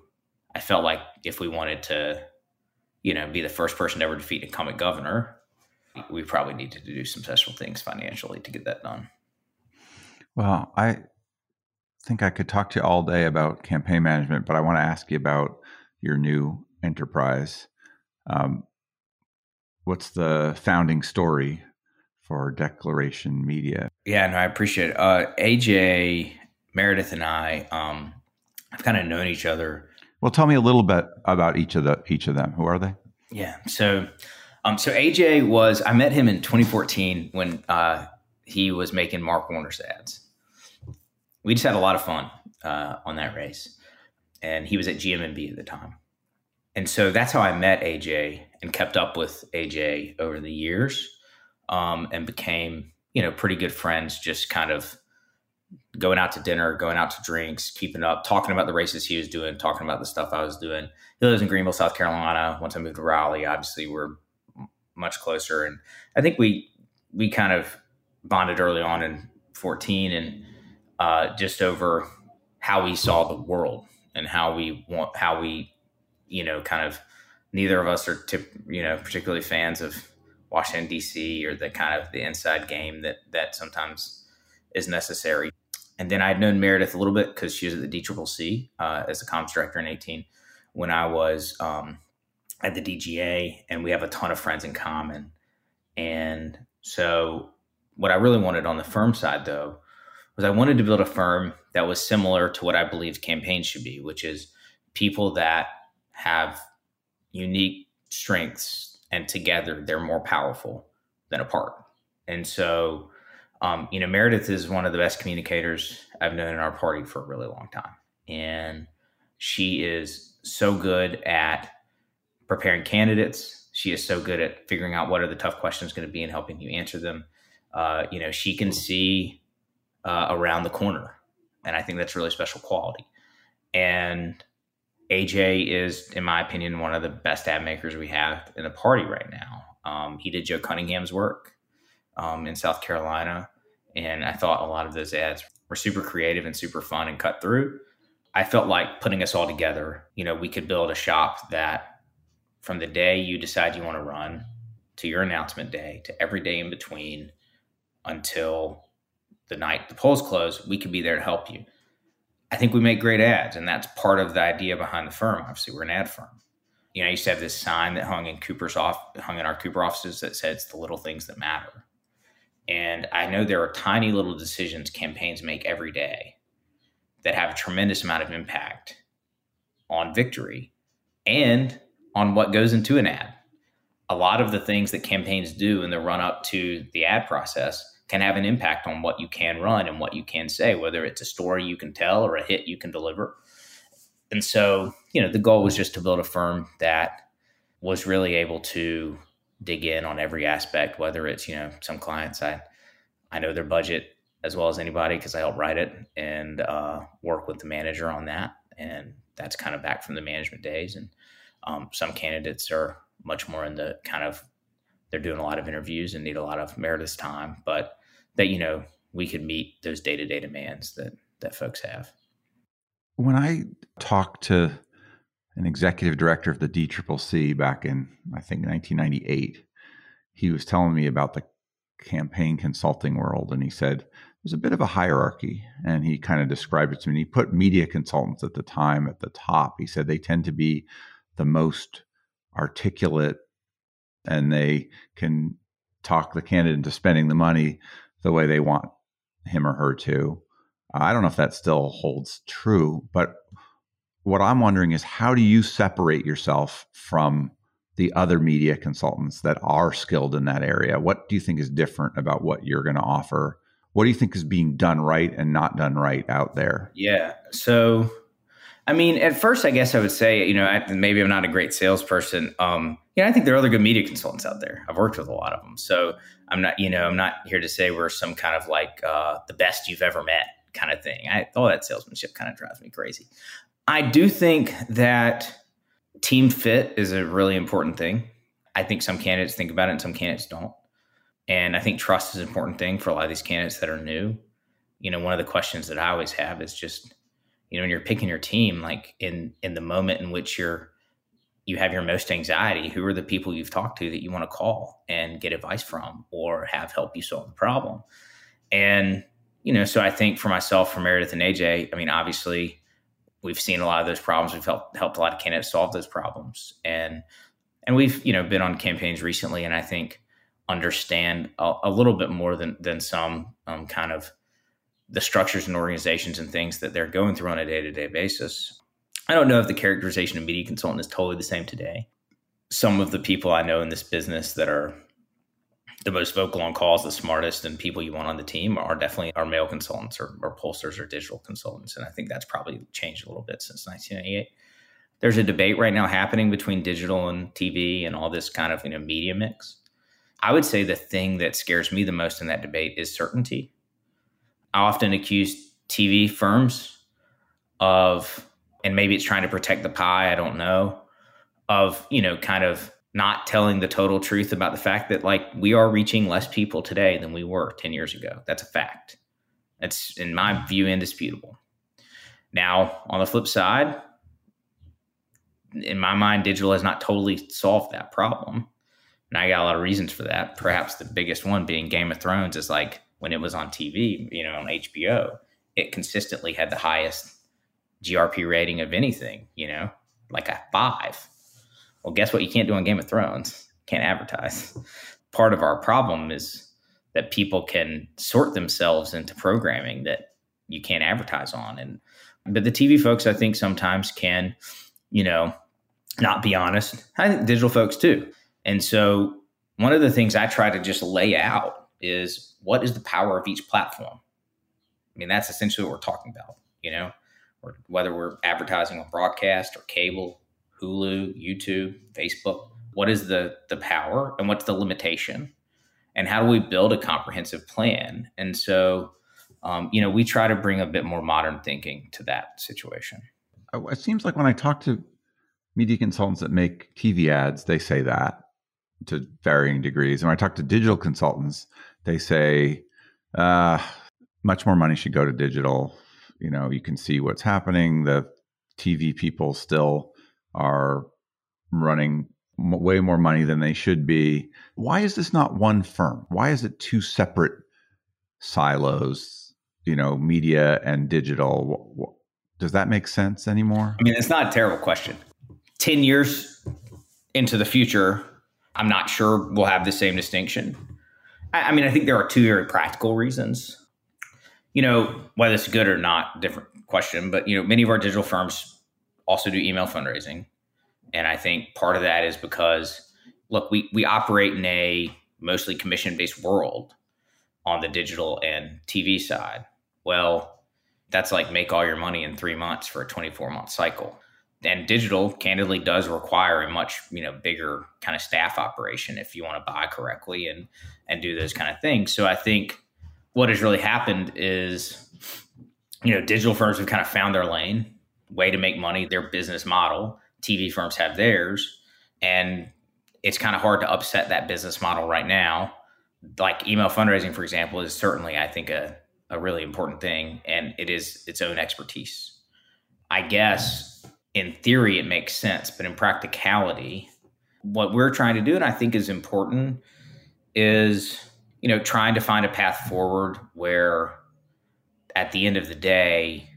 I felt like if we wanted to, you know, be the first person to ever defeat an incumbent governor, we probably needed to do some special things financially to get that done. Well, I think I could talk to you all day about campaign management, but I want to ask you about your new enterprise. Um, what's the founding story for Declaration Media? Yeah, no, I appreciate it. Uh, AJ, Meredith, and I um, I've kind of known each other. Well, tell me a little bit about each of the each of them. Who are they? Yeah, so um, so AJ was I met him in 2014 when uh, he was making Mark Warner's ads. We just had a lot of fun uh, on that race, and he was at GMMB at the time, and so that's how I met AJ and kept up with AJ over the years, um, and became you know pretty good friends. Just kind of going out to dinner, going out to drinks, keeping up, talking about the races he was doing, talking about the stuff I was doing. He lives in Greenville, South Carolina. Once I moved to Raleigh, obviously we're much closer, and I think we we kind of bonded early on in 14 and uh, just over how we saw the world and how we want how we you know kind of neither of us are tip, you know particularly fans of Washington D.C. or the kind of the inside game that that sometimes is necessary. And then I'd known Meredith a little bit because she was at the DCCC uh, as a comms director in 18 when I was um, at the DGA, and we have a ton of friends in common. And so, what I really wanted on the firm side, though, was I wanted to build a firm that was similar to what I believed campaigns should be, which is people that have unique strengths, and together they're more powerful than apart. And so, um, you know, Meredith is one of the best communicators I've known in our party for a really long time. And she is so good at preparing candidates. She is so good at figuring out what are the tough questions going to be and helping you answer them. Uh, you know, she can see uh, around the corner. And I think that's really special quality. And AJ is, in my opinion, one of the best ad makers we have in the party right now. Um, he did Joe Cunningham's work um, in South Carolina. And I thought a lot of those ads were super creative and super fun and cut through. I felt like putting us all together, you know, we could build a shop that from the day you decide you want to run to your announcement day to every day in between until the night the polls close, we could be there to help you. I think we make great ads, and that's part of the idea behind the firm. Obviously, we're an ad firm. You know, I used to have this sign that hung in Cooper's off hung in our Cooper offices that said it's the little things that matter. And I know there are tiny little decisions campaigns make every day that have a tremendous amount of impact on victory and on what goes into an ad. A lot of the things that campaigns do in the run up to the ad process can have an impact on what you can run and what you can say, whether it's a story you can tell or a hit you can deliver. And so, you know, the goal was just to build a firm that was really able to dig in on every aspect, whether it's, you know, some clients I I know their budget as well as anybody because I help write it and uh, work with the manager on that. And that's kind of back from the management days. And um, some candidates are much more in the kind of they're doing a lot of interviews and need a lot of Meredith's time, but that you know we could meet those day to day demands that that folks have. When I talked to an executive director of the DCCC back in I think 1998, he was telling me about the campaign consulting world, and he said there's a bit of a hierarchy, and he kind of described it to me. He put media consultants at the time at the top. He said they tend to be the most articulate, and they can talk the candidate into spending the money the way they want him or her to. I don't know if that still holds true, but what I'm wondering is how do you separate yourself from the other media consultants that are skilled in that area? What do you think is different about what you're going to offer? What do you think is being done right and not done right out there? Yeah. So, I mean, at first, I guess I would say, you know, I, maybe I'm not a great salesperson. Um, I think there are other good media consultants out there. I've worked with a lot of them. So I'm not, you know, I'm not here to say we're some kind of like uh, the best you've ever met kind of thing. I, all that salesmanship kind of drives me crazy. I do think that team fit is a really important thing. I think some candidates think about it and some candidates don't. And I think trust is an important thing for a lot of these candidates that are new. You know, one of the questions that I always have is just, you know, when you're picking your team, like in in the moment in which you're you have your most anxiety, who are the people you've talked to that you want to call and get advice from or have help you solve the problem? And, you know, so I think for myself, for Meredith and AJ, I mean, obviously we've seen a lot of those problems. We've helped helped a lot of candidates solve those problems. And and we've, you know, been on campaigns recently and I think understand a, a little bit more than than some um, kind of the structures and organizations and things that they're going through on a day-to-day basis I don't know if the characterization of media consultant is totally the same today. Some of the people I know in this business that are the most vocal on calls, the smartest, and people you want on the team are definitely our mail consultants or, or pollsters or digital consultants. And I think that's probably changed a little bit since 1998. There's a debate right now happening between digital and TV and all this kind of you know media mix. I would say the thing that scares me the most in that debate is certainty. I often accuse TV firms of and maybe it's trying to protect the pie, I don't know, of, you know, kind of not telling the total truth about the fact that like we are reaching less people today than we were 10 years ago. That's a fact. That's in my view indisputable. Now, on the flip side, in my mind, digital has not totally solved that problem. And I got a lot of reasons for that. Perhaps the biggest one being Game of Thrones is like when it was on TV, you know, on HBO, it consistently had the highest GRP rating of anything, you know, like a five. Well, guess what? You can't do on Game of Thrones. Can't advertise. Part of our problem is that people can sort themselves into programming that you can't advertise on. And but the TV folks, I think, sometimes can, you know, not be honest. I think digital folks too. And so one of the things I try to just lay out is what is the power of each platform? I mean, that's essentially what we're talking about. You know, or whether we're advertising on broadcast or cable, Hulu, YouTube, Facebook. What is the the power and what's the limitation? And how do we build a comprehensive plan? And so, um, you know, we try to bring a bit more modern thinking to that situation. It seems like when I talk to media consultants that make TV ads, they say that to varying degrees. And when I talk to digital consultants, they say uh, much more money should go to digital you know you can see what's happening the tv people still are running way more money than they should be. Why is this not one firm? Why is it two separate silos you know media and digital? Does that make sense anymore? I mean it's not a terrible question. 10 years into the future i'm not sure we'll have the same distinction. I, I mean i think there are two very practical reasons you know, whether it's good or not, different question. But you know, many of our digital firms also do email fundraising, and I think part of that is because look, we we operate in a mostly commission based world on the digital and TV side. Well, that's like make all your money in three months for a 24 month cycle. And digital candidly does require a much, you know, bigger kind of staff operation if you want to buy correctly and and do those kind of things. So I think what has really happened is, you know, digital firms have kind of found their lane, way to make money, their business model. TV firms have theirs. And it's kind of hard to upset that business model right now. Like email fundraising, for example, is certainly, I think, a, a really important thing, and it is its own expertise. I guess in theory, it makes sense, but in practicality, what we're trying to do, and I think is important, is you know, trying to find a path forward where at the end of the day,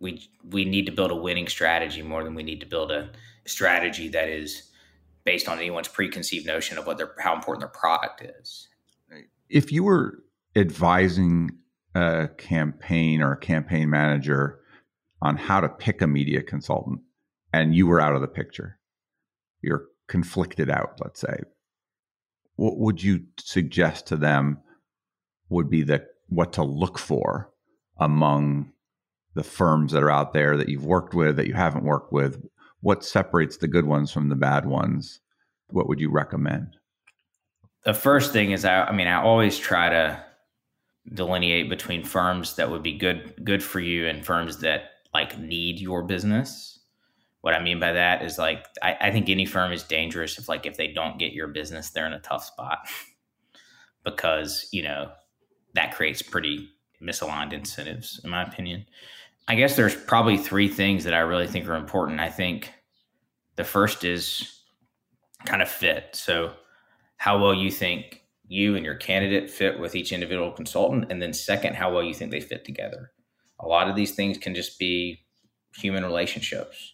we we need to build a winning strategy more than we need to build a strategy that is based on anyone's preconceived notion of what their how important their product is. If you were advising a campaign or a campaign manager on how to pick a media consultant and you were out of the picture, you're conflicted out, let's say, what would you suggest to them would be the what to look for among the firms that are out there that you've worked with that you haven't worked with? What separates the good ones from the bad ones? What would you recommend? The first thing is i, I mean i always try to delineate between firms that would be good good for you and firms that like need your business what I mean by that is like I, I think any firm is dangerous if like if they don't get your business, they're in a tough spot. because, you know, that creates pretty misaligned incentives, in my opinion. I guess there's probably three things that I really think are important. I think the first is kind of fit. So, how well you think you and your candidate fit with each individual consultant. And then, second, how well you think they fit together. A lot of these things can just be human relationships,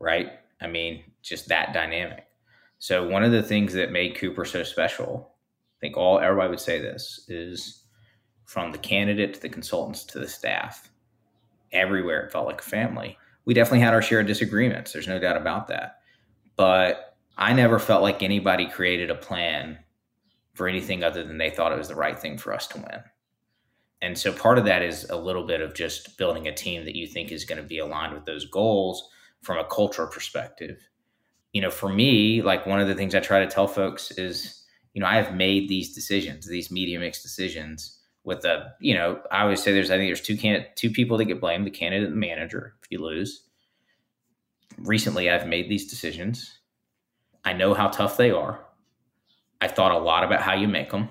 right? I mean, just that dynamic. So, one of the things that made Cooper so special, I think all everybody would say this, is from the candidate to the consultants to the staff, everywhere it felt like a family. We definitely had our share of disagreements. There's no doubt about that. But I never felt like anybody created a plan for anything other than they thought it was the right thing for us to win. And so part of that is a little bit of just building a team that you think is going to be aligned with those goals from a cultural perspective. You know, for me, like one of the things I try to tell folks is, you know, I have made these decisions, these media mix decisions with a, you know, I always say there's, I think there's two can two people that get blamed, the candidate and the manager if you lose. Recently, I've made these decisions. I know how tough they are. I thought a lot about how you make them.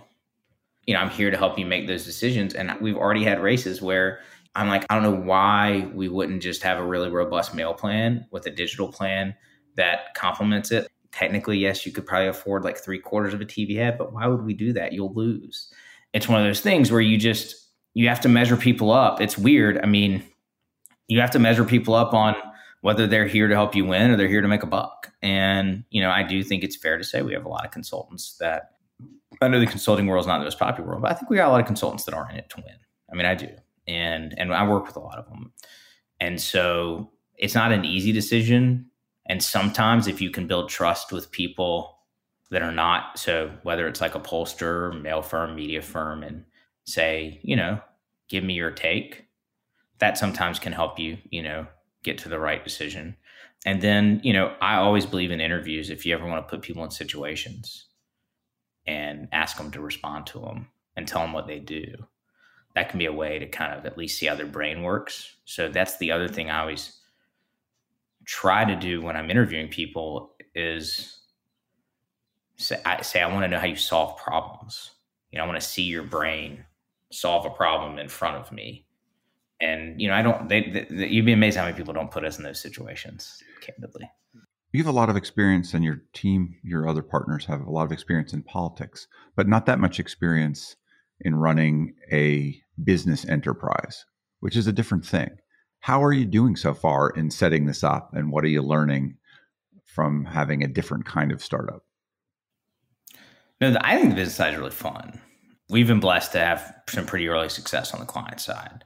You know, I'm here to help you make those decisions. And we've already had races where I'm like, I don't know why we wouldn't just have a really robust mail plan with a digital plan that complements it. Technically, yes, you could probably afford like three quarters of a TV ad, but why would we do that? You'll lose it's one of those things where you just you have to measure people up. It's weird. I mean, you have to measure people up on whether they're here to help you win or they're here to make a buck. And, you know, I do think it's fair to say we have a lot of consultants that I know the consulting world is not the most popular world, but I think we got a lot of consultants that aren't in it to win. I mean, I do. And and I work with a lot of them. And so it's not an easy decision. And sometimes if you can build trust with people that are not. So whether it's like a pollster, mail firm, media firm, and say, you know, give me your take, that sometimes can help you, you know, get to the right decision. And then, you know, I always believe in interviews. If you ever want to put people in situations and ask them to respond to them and tell them what they do, that can be a way to kind of at least see how their brain works. So that's the other thing I always try to do when I'm interviewing people is say I, say I want to know how you solve problems. You know, I want to see your brain solve a problem in front of me. And you know, I don't. They, they, you'd be amazed how many people don't put us in those situations. Candidly, you have a lot of experience, and your team, your other partners, have a lot of experience in politics, but not that much experience in running a business enterprise, which is a different thing. How are you doing so far in setting this up, and what are you learning from having a different kind of startup? No, I think the business side is really fun. We've been blessed to have some pretty early success on the client side.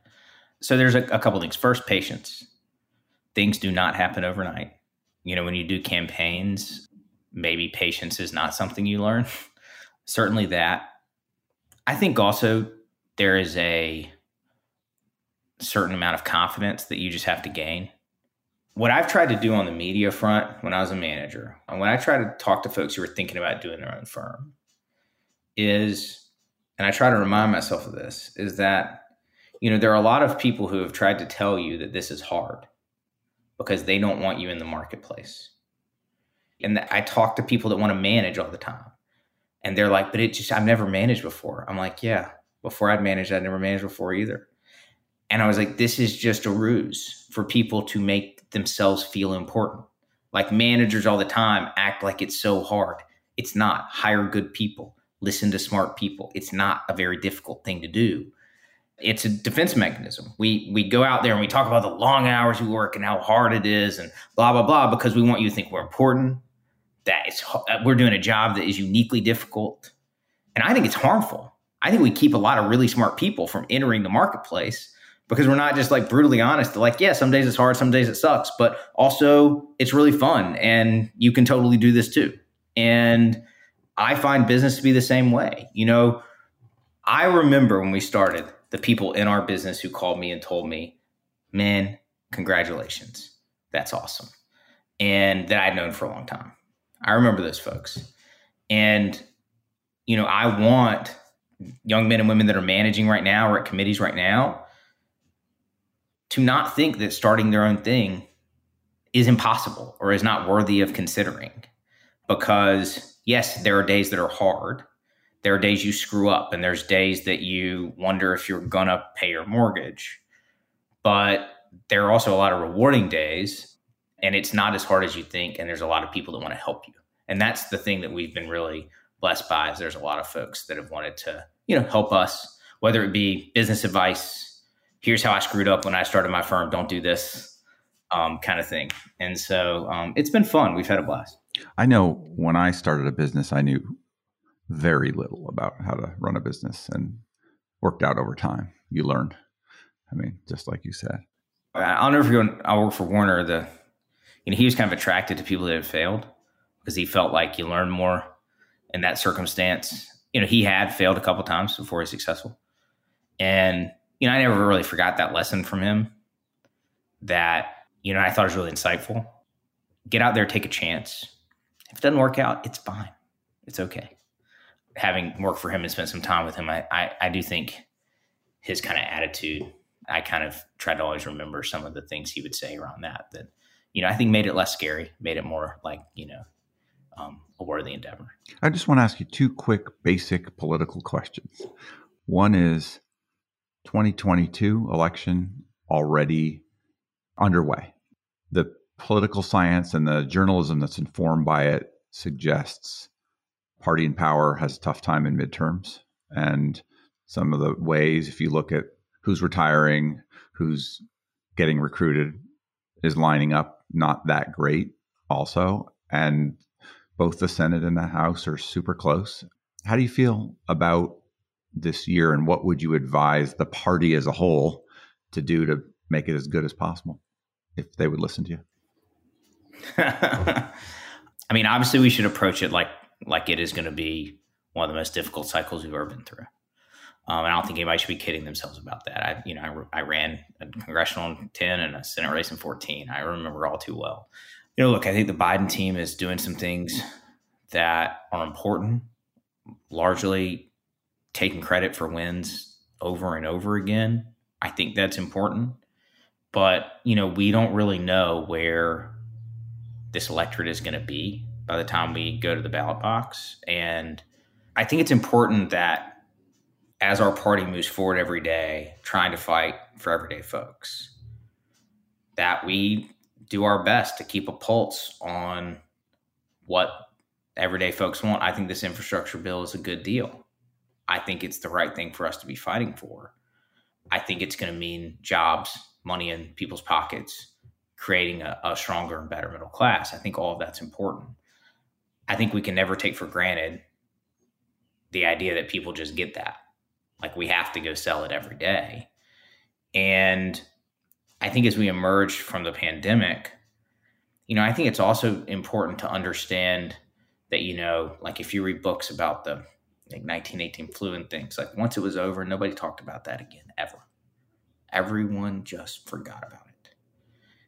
So there's a, a couple things. First, patience. Things do not happen overnight. You know, when you do campaigns, maybe patience is not something you learn. Certainly that. I think also there is a certain amount of confidence that you just have to gain. What I've tried to do on the media front when I was a manager, and when I try to talk to folks who are thinking about doing their own firm, is, and I try to remind myself of this, is that, you know, there are a lot of people who have tried to tell you that this is hard because they don't want you in the marketplace. And I talk to people that want to manage all the time. And they're like, but it just, I've never managed before. I'm like, yeah, before I'd managed, I'd never managed before either. And I was like, this is just a ruse for people to make themselves feel important. Like managers all the time act like it's so hard. It's not. Hire good people listen to smart people. It's not a very difficult thing to do. It's a defense mechanism. We we go out there and we talk about the long hours we work and how hard it is and blah blah blah because we want you to think we're important. That it's uh, we're doing a job that is uniquely difficult, and I think it's harmful. I think we keep a lot of really smart people from entering the marketplace because we're not just like brutally honest. Like, yeah, some days it's hard, some days it sucks, but also it's really fun, and you can totally do this too. And I find business to be the same way. You know, I remember when we started, the people in our business who called me and told me, man, congratulations. That's awesome. And that I'd known for a long time. I remember those folks. And, you know, I want young men and women that are managing right now or at committees right now to not think that starting their own thing is impossible or is not worthy of considering because yes, there are days that are hard. there are days you screw up and there's days that you wonder if you're going to pay your mortgage. But there are also a lot of rewarding days and it's not as hard as you think and there's a lot of people that want to help you. And that's the thing that we've been really blessed by is there's a lot of folks that have wanted to, you know, help us, whether it be business advice, here's how I screwed up when I started my firm, don't do this, um, kind of thing. And so um, it's been fun. We've had a blast. I know when I started a business, I knew very little about how to run a business and worked out over time. You learned. I mean, just like you said. I'll never forget I worked for Warner. The you know he was kind of attracted to people that had failed because he felt like you learn more in that circumstance. You know, he had failed a couple times before he's successful, and you know I never really forgot that lesson from him. That you know I thought was really insightful. Get out there, take a chance. If it doesn't work out, it's fine. It's okay having worked for him and spent some time with him, I, I, I do think his kind of attitude, I kind of try to always remember some of the things he would say around that, that, you know, I think made it less scary, made it more like, you know, um, a worthy endeavor. I just want to ask you two quick, basic political questions. One is 2022 election already underway. The political science and the journalism that's informed by it suggests party in power has a tough time in midterms. And some of the ways, if you look at who's retiring, who's getting recruited, is lining up not that great also. And both the Senate and the House are super close. How do you feel about this year and what would you advise the party as a whole to do to make it as good as possible if they would listen to you? I mean, obviously, we should approach it like like it is going to be one of the most difficult cycles we've ever been through. Um, I don't think anybody should be kidding themselves about that. I, you know, I, I ran a congressional in 10 and a Senate race in 14. I remember all too well. You know, look, I think the Biden team is doing some things that are important, largely taking credit for wins over and over again. I think that's important. But, you know, we don't really know where this electorate is going to be by the time we go to the ballot box. And I think it's important that as our party moves forward every day, trying to fight for everyday folks, that we do our best to keep a pulse on what everyday folks want. I think this infrastructure bill is a good deal. I think it's the right thing for us to be fighting for. I think it's going to mean jobs, money in people's pockets, creating a, a, stronger and better middle class. I think all of that's important. I think we can never take for granted the idea that people just get that. Like we have to go sell it every day. And I think as we emerge from the pandemic, you know, I think it's also important to understand that, you know, like if you read books about the like 1918 flu and things, like once it was over, nobody talked about that again, ever. Everyone just forgot about it.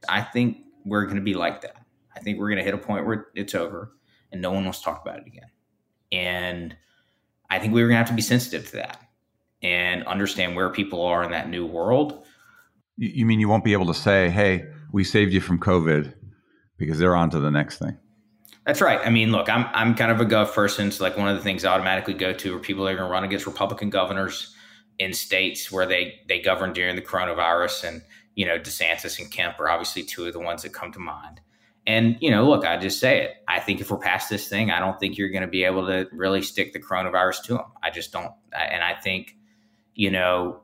I think we're going to be like that. I think we're going to hit a point where it's over and no one wants to talk about it again. And I think we are going to have to be sensitive to that and understand where people are in that new world. You mean you won't be able to say, hey, we saved you from COVID because they're on to the next thing? That's right. I mean, look, I'm I'm kind of a gov person. So like one of the things I automatically go to are people that are going to run against Republican governors in states where they they govern during the coronavirus, and you know DeSantis and Kemp are obviously two of the ones that come to mind. And, you know, look, I just say it. I think if we're past this thing, I don't think you're going to be able to really stick the coronavirus to them. I just don't. And I think, you know,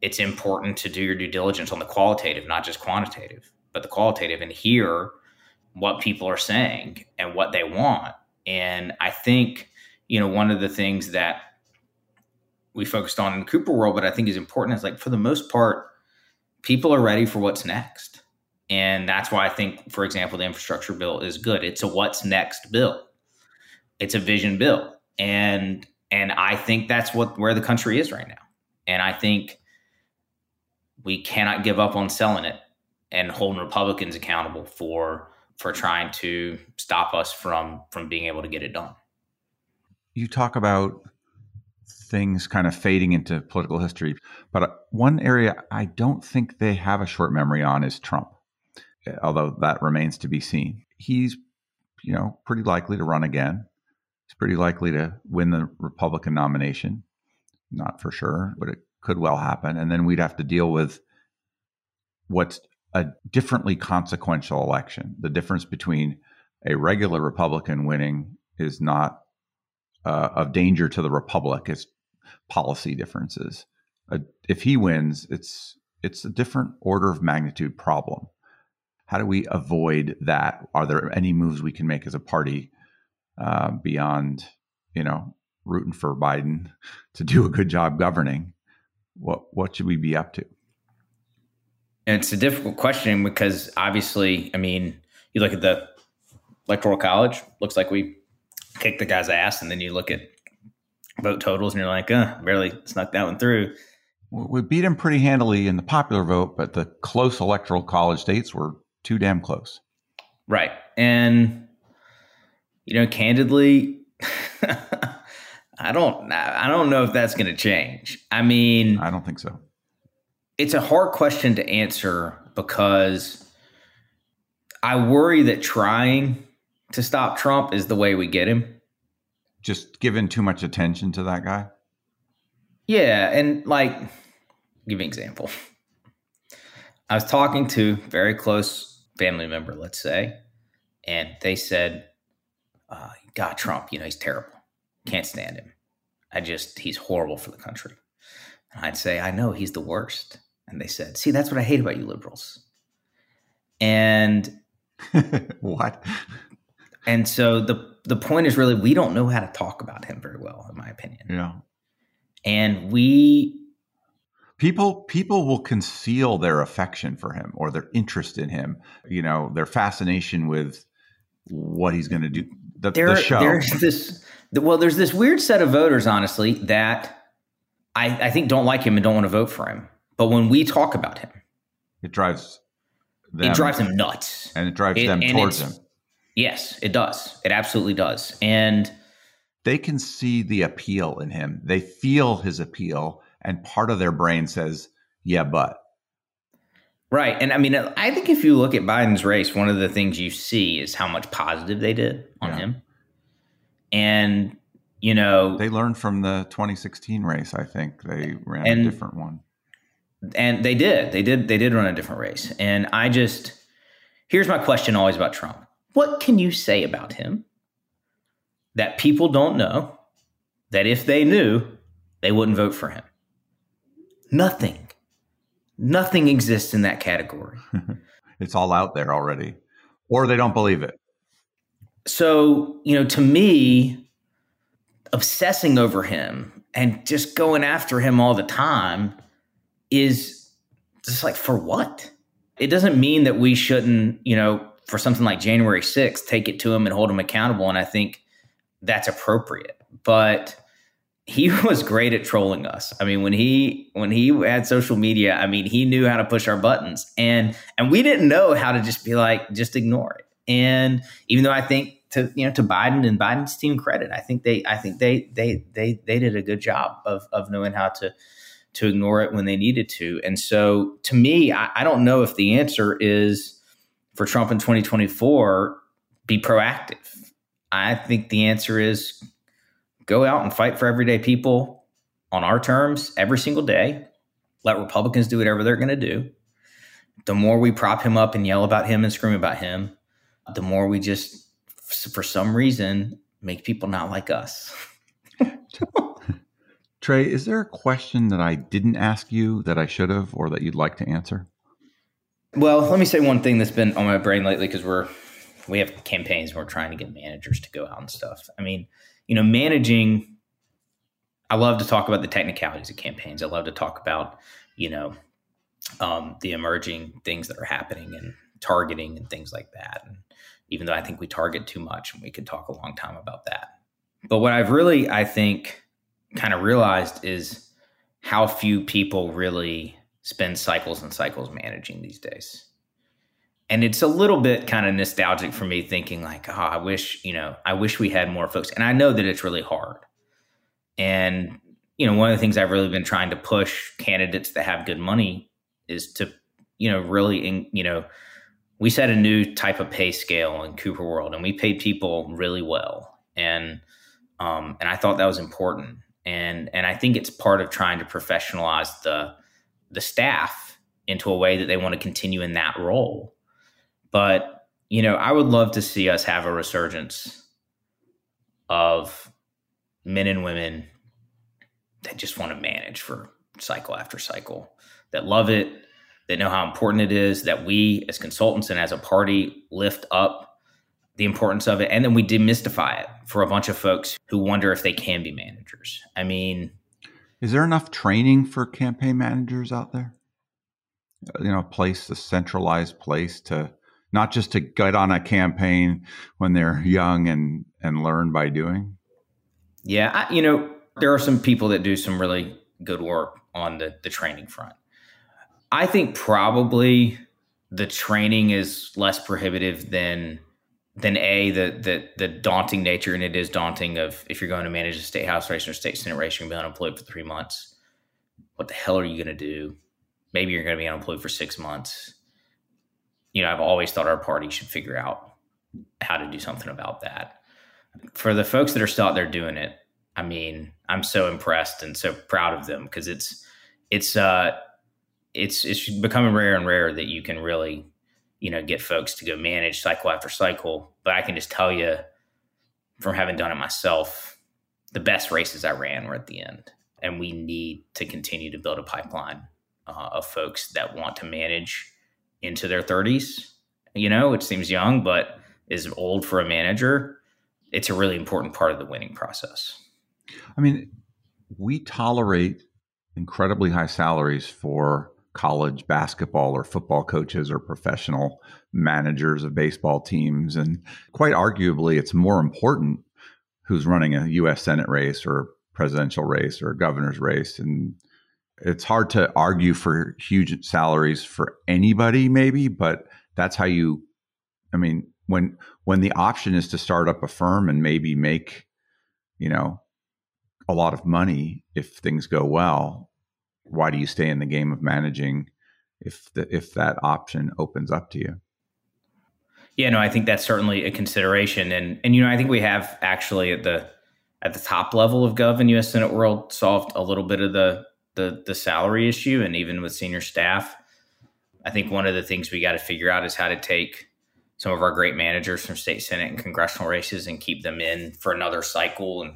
it's important to do your due diligence on the qualitative, not just quantitative, but the qualitative and hear what people are saying and what they want. And I think, you know, one of the things that we focused on in the Cooper world, but I think is important is like for the most part, people are ready for what's next and that's why I think, for example, the infrastructure bill is good. It's a what's next bill. It's a vision bill. And and I think that's what where the country is right now. And I think we cannot give up on selling it and holding Republicans accountable for for trying to stop us from from being able to get it done. You talk about things kind of fading into political history, but uh, one area I don't think they have a short memory on is Trump although that remains to be seen. He's, you know, pretty likely to run again. He's pretty likely to win the Republican nomination. Not for sure, but it could well happen. And then we'd have to deal with what's a differently consequential election. The difference between a regular Republican winning is not uh, of danger to the republic; it's policy differences. Uh, if he wins, it's it's a different order of magnitude problem. How do we avoid that? Are there any moves we can make as a party uh, beyond, you know, rooting for Biden to do a good job governing? What what should we be up to? And it's a difficult question because obviously, I mean, you look at the electoral college, looks like we kicked the guy's ass, and then you look at vote totals, and you're like, uh, barely snuck that one through. We beat him pretty handily in the popular vote, but the close electoral college states were too damn close. Right. And, you know, candidly, I don't I don't know if that's going to change. I mean, I don't think so. It's a hard question to answer because I worry that trying to stop Trump is the way we get him. Just giving too much attention to that guy. Yeah, and like give me an example. I was talking to very close family member, let's say, and they said, uh, "God, Trump, you know, he's terrible. Can't stand him. I just, he's horrible for the country." And I'd say, "I know he's the worst." And they said, "See, that's what I hate about you liberals." And what? And so the the point is really we don't know how to talk about him very well, in my opinion. Yeah. And we people people will conceal their affection for him or their interest in him you know their fascination with what he's going to do the, there, the show there's this well there's this weird set of voters honestly that I, I think don't like him and don't want to vote for him but when we talk about him it drives them, it drives them nuts and it drives it, them towards him yes it does it absolutely does and they can see the appeal in him they feel his appeal and part of their brain says, yeah, but. Right. And I mean, I think if you look at Biden's race, one of the things you see is how much positive they did on yeah. him. And, you know, they learned from the 2016 race, I think. They ran and, a different one. And they did. They did they did run a different race. And I just here's my question always about Trump. What can you say about him that people don't know that if they knew, they wouldn't vote for him? Nothing. Nothing exists in that category. it's all out there already. Or they don't believe it. So, you know, to me, obsessing over him and just going after him all the time is just like for what? It doesn't mean that we shouldn't, you know, for something like January 6th, take it to him and hold him accountable. And I think that's appropriate. But he was great at trolling us. I mean, when he when he had social media, I mean, he knew how to push our buttons, and and we didn't know how to just be like, just ignore it. And even though I think to you know to Biden and Biden's team credit, I think they I think they they they they did a good job of of knowing how to to ignore it when they needed to. And so, to me, I, I don't know if the answer is for Trump in 2024 be proactive. I think the answer is go out and fight for everyday people on our terms every single day. Let Republicans do whatever they're going to do. The more we prop him up and yell about him and scream about him, the more we just, for some reason, make people not like us. Trey, is there a question that I didn't ask you that I should have or that you'd like to answer? Well, let me say one thing that's been on my brain lately because we're we have campaigns and we're trying to get managers to go out and stuff. I mean, you know, managing, I love to talk about the technicalities of campaigns. I love to talk about, you know, um, the emerging things that are happening and targeting and things like that. And even though I think we target too much, and we could talk a long time about that. But what I've really, I think, kind of realized is how few people really spend cycles and cycles managing these days. And it's a little bit kind of nostalgic for me thinking like oh i wish you know i wish we had more folks. And i know that it's really hard. And you know one of the things i've really been trying to push candidates that have good money is to you know really in, you know we set a new type of pay scale in cooper world and we paid people really well and Um, and I thought that was important. And and I think it's part of trying to professionalize the the staff into a way that they want to continue in that role. But you know, I would love to see us have a resurgence of men and women that just want to manage for cycle after cycle, that love it, that know how important it is, that we as consultants and as a party lift up the importance of it. And then we demystify it for a bunch of folks who wonder if they can be managers. I mean, is there enough training for campaign managers out there? You know, a place, a centralized place to not just to get on a campaign when they're young and and learn by doing. Yeah, I, you know, there are some people that do some really good work on the the training front. I think probably the training is less prohibitive than than a the the the daunting nature, and it is daunting of if you're going to manage a state house race or state senate race, you're going to be unemployed for three months. What the hell are you going to do? Maybe you're going to be unemployed for six months. You know, I've always thought our party should figure out how to do something about that. For the folks that are still out there doing it, I mean, I'm so impressed and so proud of them because it's it's uh it's it's becoming rare and rare that you can really you know get folks to go manage cycle after cycle. But i can just tell you from having done it myself the best races i ran were at the end. And we need to continue to build a pipeline uh, of folks that want to manage into their 30s you know it seems young but is old for a manager. It's a really important part of the winning process. I mean we tolerate incredibly high salaries for college basketball or football coaches or professional managers of baseball teams. And quite arguably, it's more important who's running a U.S. Senate race or presidential race or a governor's race. And it's hard to argue for huge salaries for anybody, maybe, but that's how you, I mean, when when the option is to start up a firm and maybe make, you know, a lot of money if things go well, why do you stay in the game of managing if the, if that option opens up to you? Yeah, no, I think that's certainly a consideration, and and you know, I think we have actually at the at the top level of Gov and U.S. Senate world solved a little bit of the the the salary issue, and even with senior staff, I think one of the things we got to figure out is how to take some of our great managers from state senate and congressional races and keep them in for another cycle and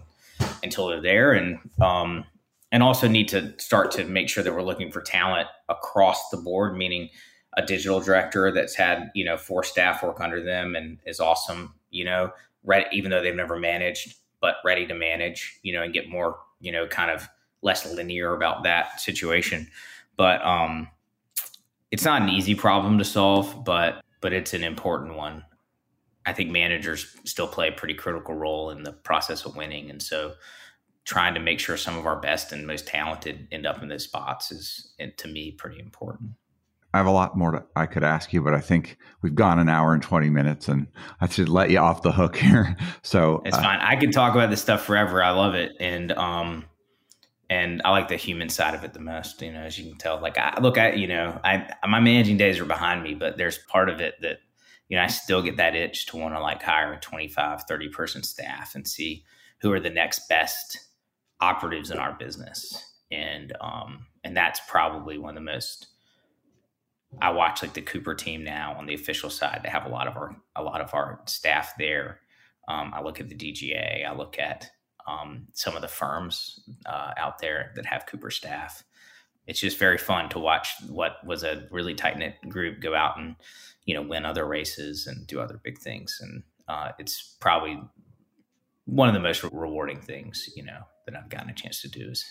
until they're there, and um, and also need to start to make sure that we're looking for talent across the board, meaning a digital director that's had you know four staff work under them and is awesome, you know, ready, even though they've never managed, but ready to manage, you know, and get more, you know, kind of less linear about that situation. But um, it's not an easy problem to solve, but but it's an important one. I think managers still play a pretty critical role in the process of winning, and so trying to make sure some of our best and most talented end up in those spots is to me pretty important. I have a lot more to, I could ask you, but I think we've gone an hour and 20 minutes and I should let you off the hook here. So it's uh, fine. I can talk about this stuff forever. I love it. And, um, and I like the human side of it the most, you know, as you can tell, like I look at, you know, I, my managing days are behind me, but there's part of it that, you know, I still get that itch to want to like hire a 25, 30 person staff and see who are the next best operatives in our business, and um, and that's probably one of the most. I watch like the Cooper team now on the official side. They have a lot of our a lot of our staff there. Um, I look at the DGA. I look at um, some of the firms uh, out there that have Cooper staff. It's just very fun to watch what was a really tight knit group go out and you know win other races and do other big things. And uh, it's probably one of the most rewarding things you know that I've gotten a chance to do is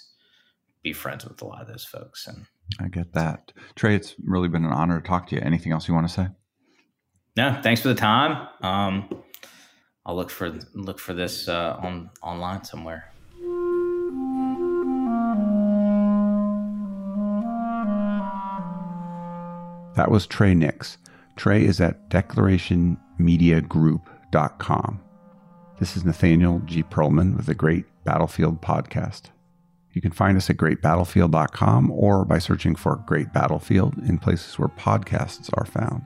be friends with a lot of those folks. And I get that. Trey, it's really been an honor to talk to you. Anything else you want to say? No, thanks for the time. Um, I'll look for look for this uh, on online somewhere. That was Trey Nix. Trey is at declarationmediagroup.com. This is Nathaniel G. Pearlman with the Great Battlefield Podcast. You can find us at greatbattlefield.com or by searching for Great Battlefield in places where podcasts are found.